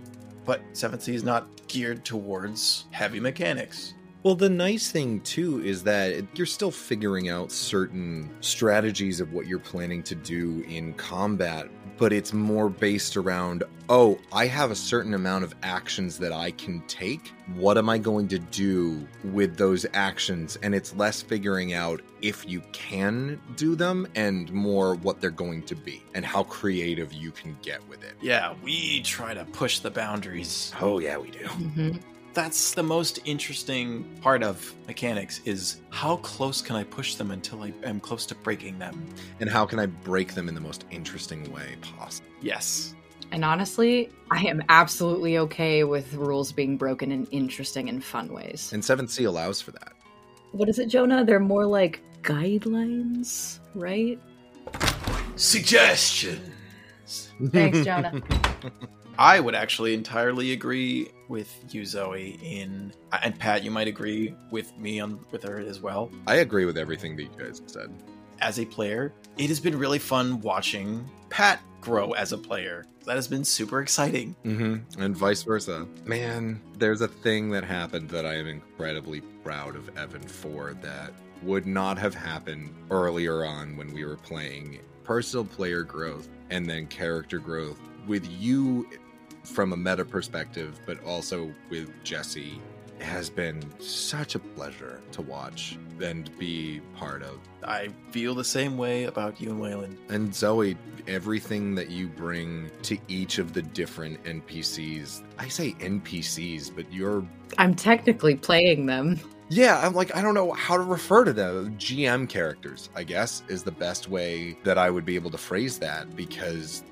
but 7th Sea is not geared towards heavy mechanics. Well, the nice thing too is that you're still figuring out certain strategies of what you're planning to do in combat, but it's more based around, oh, I have a certain amount of actions that I can take. What am I going to do with those actions? And it's less figuring out if you can do them and more what they're going to be and how creative you can get with it. Yeah, we try to push the boundaries. Oh, yeah, we do. Mm-hmm. That's the most interesting part of mechanics is how close can I push them until I am close to breaking them? And how can I break them in the most interesting way possible? Yes. And honestly, I am absolutely okay with rules being broken in interesting and fun ways. And 7th Sea allows for that. What is it, Jonah? They're more like guidelines, right? Suggestions. Thanks, Jonah. I would actually entirely agree with you, Zoe. In and Pat, you might agree with me on with her as well. I agree with everything that you guys have said. As a player, it has been really fun watching Pat grow as a player. That has been super exciting. Mm-hmm. And vice versa. Man, there's a thing that happened that I am incredibly proud of Evan for that would not have happened earlier on when we were playing personal player growth and then character growth with you from a meta perspective, but also with Jesse has been such a pleasure to watch and be part of. I feel the same way about you and Wayland. And Zoe, everything that you bring to each of the different NPCs, I say NPCs, but you're. I'm technically playing them. Yeah, I'm like, I don't know how to refer to them. GM characters, I guess, is the best way that I would be able to phrase that because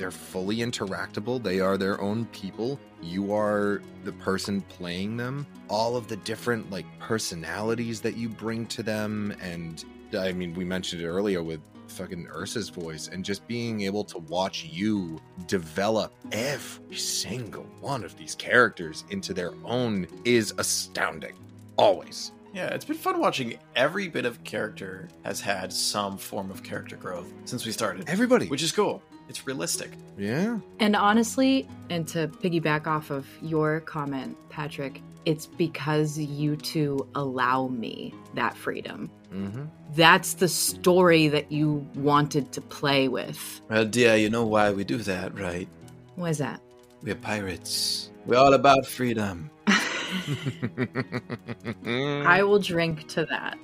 they're fully interactable. They are their own people. You are the person playing them. All of the different like personalities that you bring to them and I mean, we mentioned it earlier with fucking Ursa's voice and just being able to watch you develop every single one of these characters into their own is astounding. Always. Yeah, it's been fun watching every bit of character has had some form of character growth since we started. Everybody. Which is cool. It's realistic. Yeah. And honestly, and to piggyback off of your comment, Patrick, it's because you two allow me that freedom. Mm-hmm. That's the story that you wanted to play with. Well, dear, you know why we do that, right? What is that? We're pirates. We're all about freedom. I will drink to that.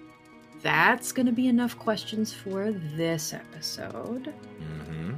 That's going to be enough questions for this episode. Mm-hmm.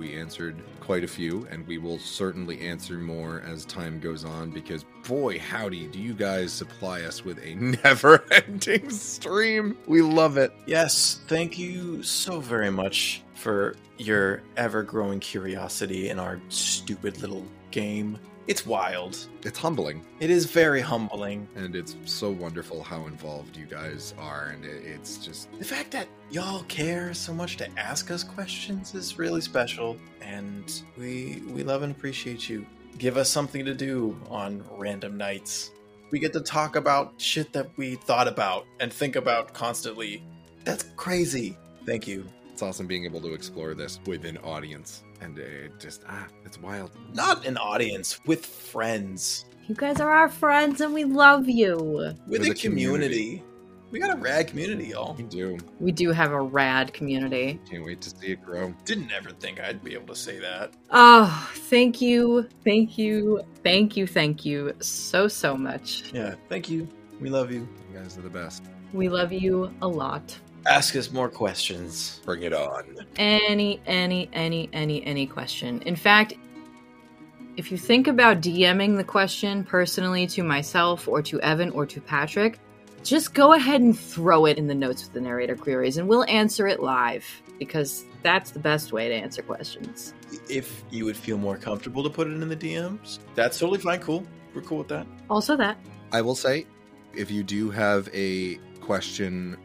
We answered quite a few, and we will certainly answer more as time goes on because, boy, howdy, do you guys supply us with a never ending stream? We love it. Yes, thank you so very much for your ever growing curiosity in our stupid little game. It's wild. It's humbling, It is very humbling. and it's so wonderful how involved you guys are, and it, it's just The fact that y'all care so much to ask us questions is really special, and we we love and appreciate you. Give us something to do on random nights. We get to talk about shit that we thought about and think about constantly. That's crazy. Thank you. it's awesome being able to explore this with an audience, and it just ah, it's wild. Not an audience, with friends, You guys are our friends and we love you. with, With a a community. community. We got a rad community, y'all. We do. We do have a rad community. Can't wait to see it grow. Didn't ever think I'd be able to say that. Oh, thank you. Thank you. Thank you. Thank you so, so much. Yeah, thank you. We love you. You guys are the best. We love you a lot. Ask us more questions. Bring it on. any any any any any question in fact if you think about dming the question personally to myself or to evan or to patrick just go ahead and throw it in the notes with the narrator queries and we'll answer it live because that's the best way to answer questions If you would feel more comfortable to put it in the DMs, that's totally fine. Cool. We're cool with that. also that I will say, If you do have a question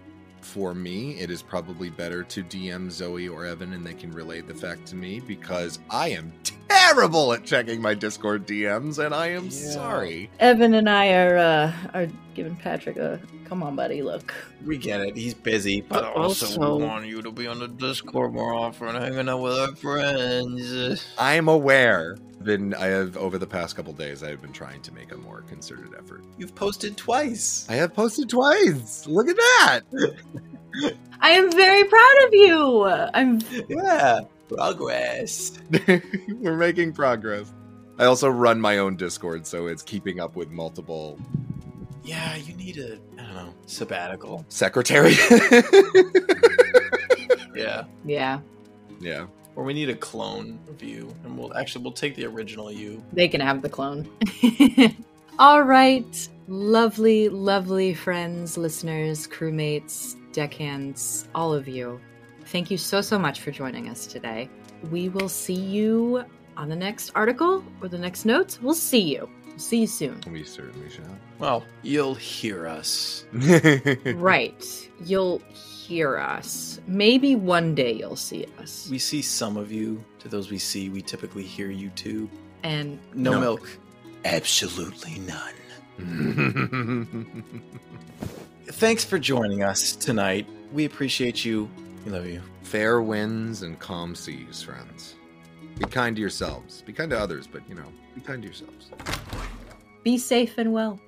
for me, it is probably better to DM Zoe or Evan and they can relay the fact to me because I am terrible at checking my Discord DMs and I am Yeah. sorry. Evan and I are uh, are giving Patrick a come on, buddy. Look, We get it. He's busy, but But Also, also- we want you to be on the Discord more often, hanging out with our friends. I'm aware. Been I have over the past couple days I have been trying to make a more concerted effort. you've posted twice. I have posted twice. Look at that. I am very proud of you. I'm Yeah. Progress. We're making progress. I also run my own Discord, so it's keeping up with multiple Yeah, you need a I don't know sabbatical. secretary. Yeah. Yeah, yeah. Or we need a clone of you, and we'll actually we'll take the original you. they can have the clone. All right, lovely, lovely friends, listeners, crewmates, deckhands, all of you. Thank you so, so much for joining us today. We will see you on the next article or the next notes. We'll see you. See you soon. We certainly shall. Well, you'll hear us. right. You'll hear us. Maybe one day you'll see us. We see some of you. To those we see, we typically hear you too. And No, No. milk. Absolutely none. Thanks for joining us tonight. We appreciate you. We love you. Fair winds and calm seas, friends. Be kind to yourselves. Be kind to others, but you know, be kind to yourselves. be safe and well.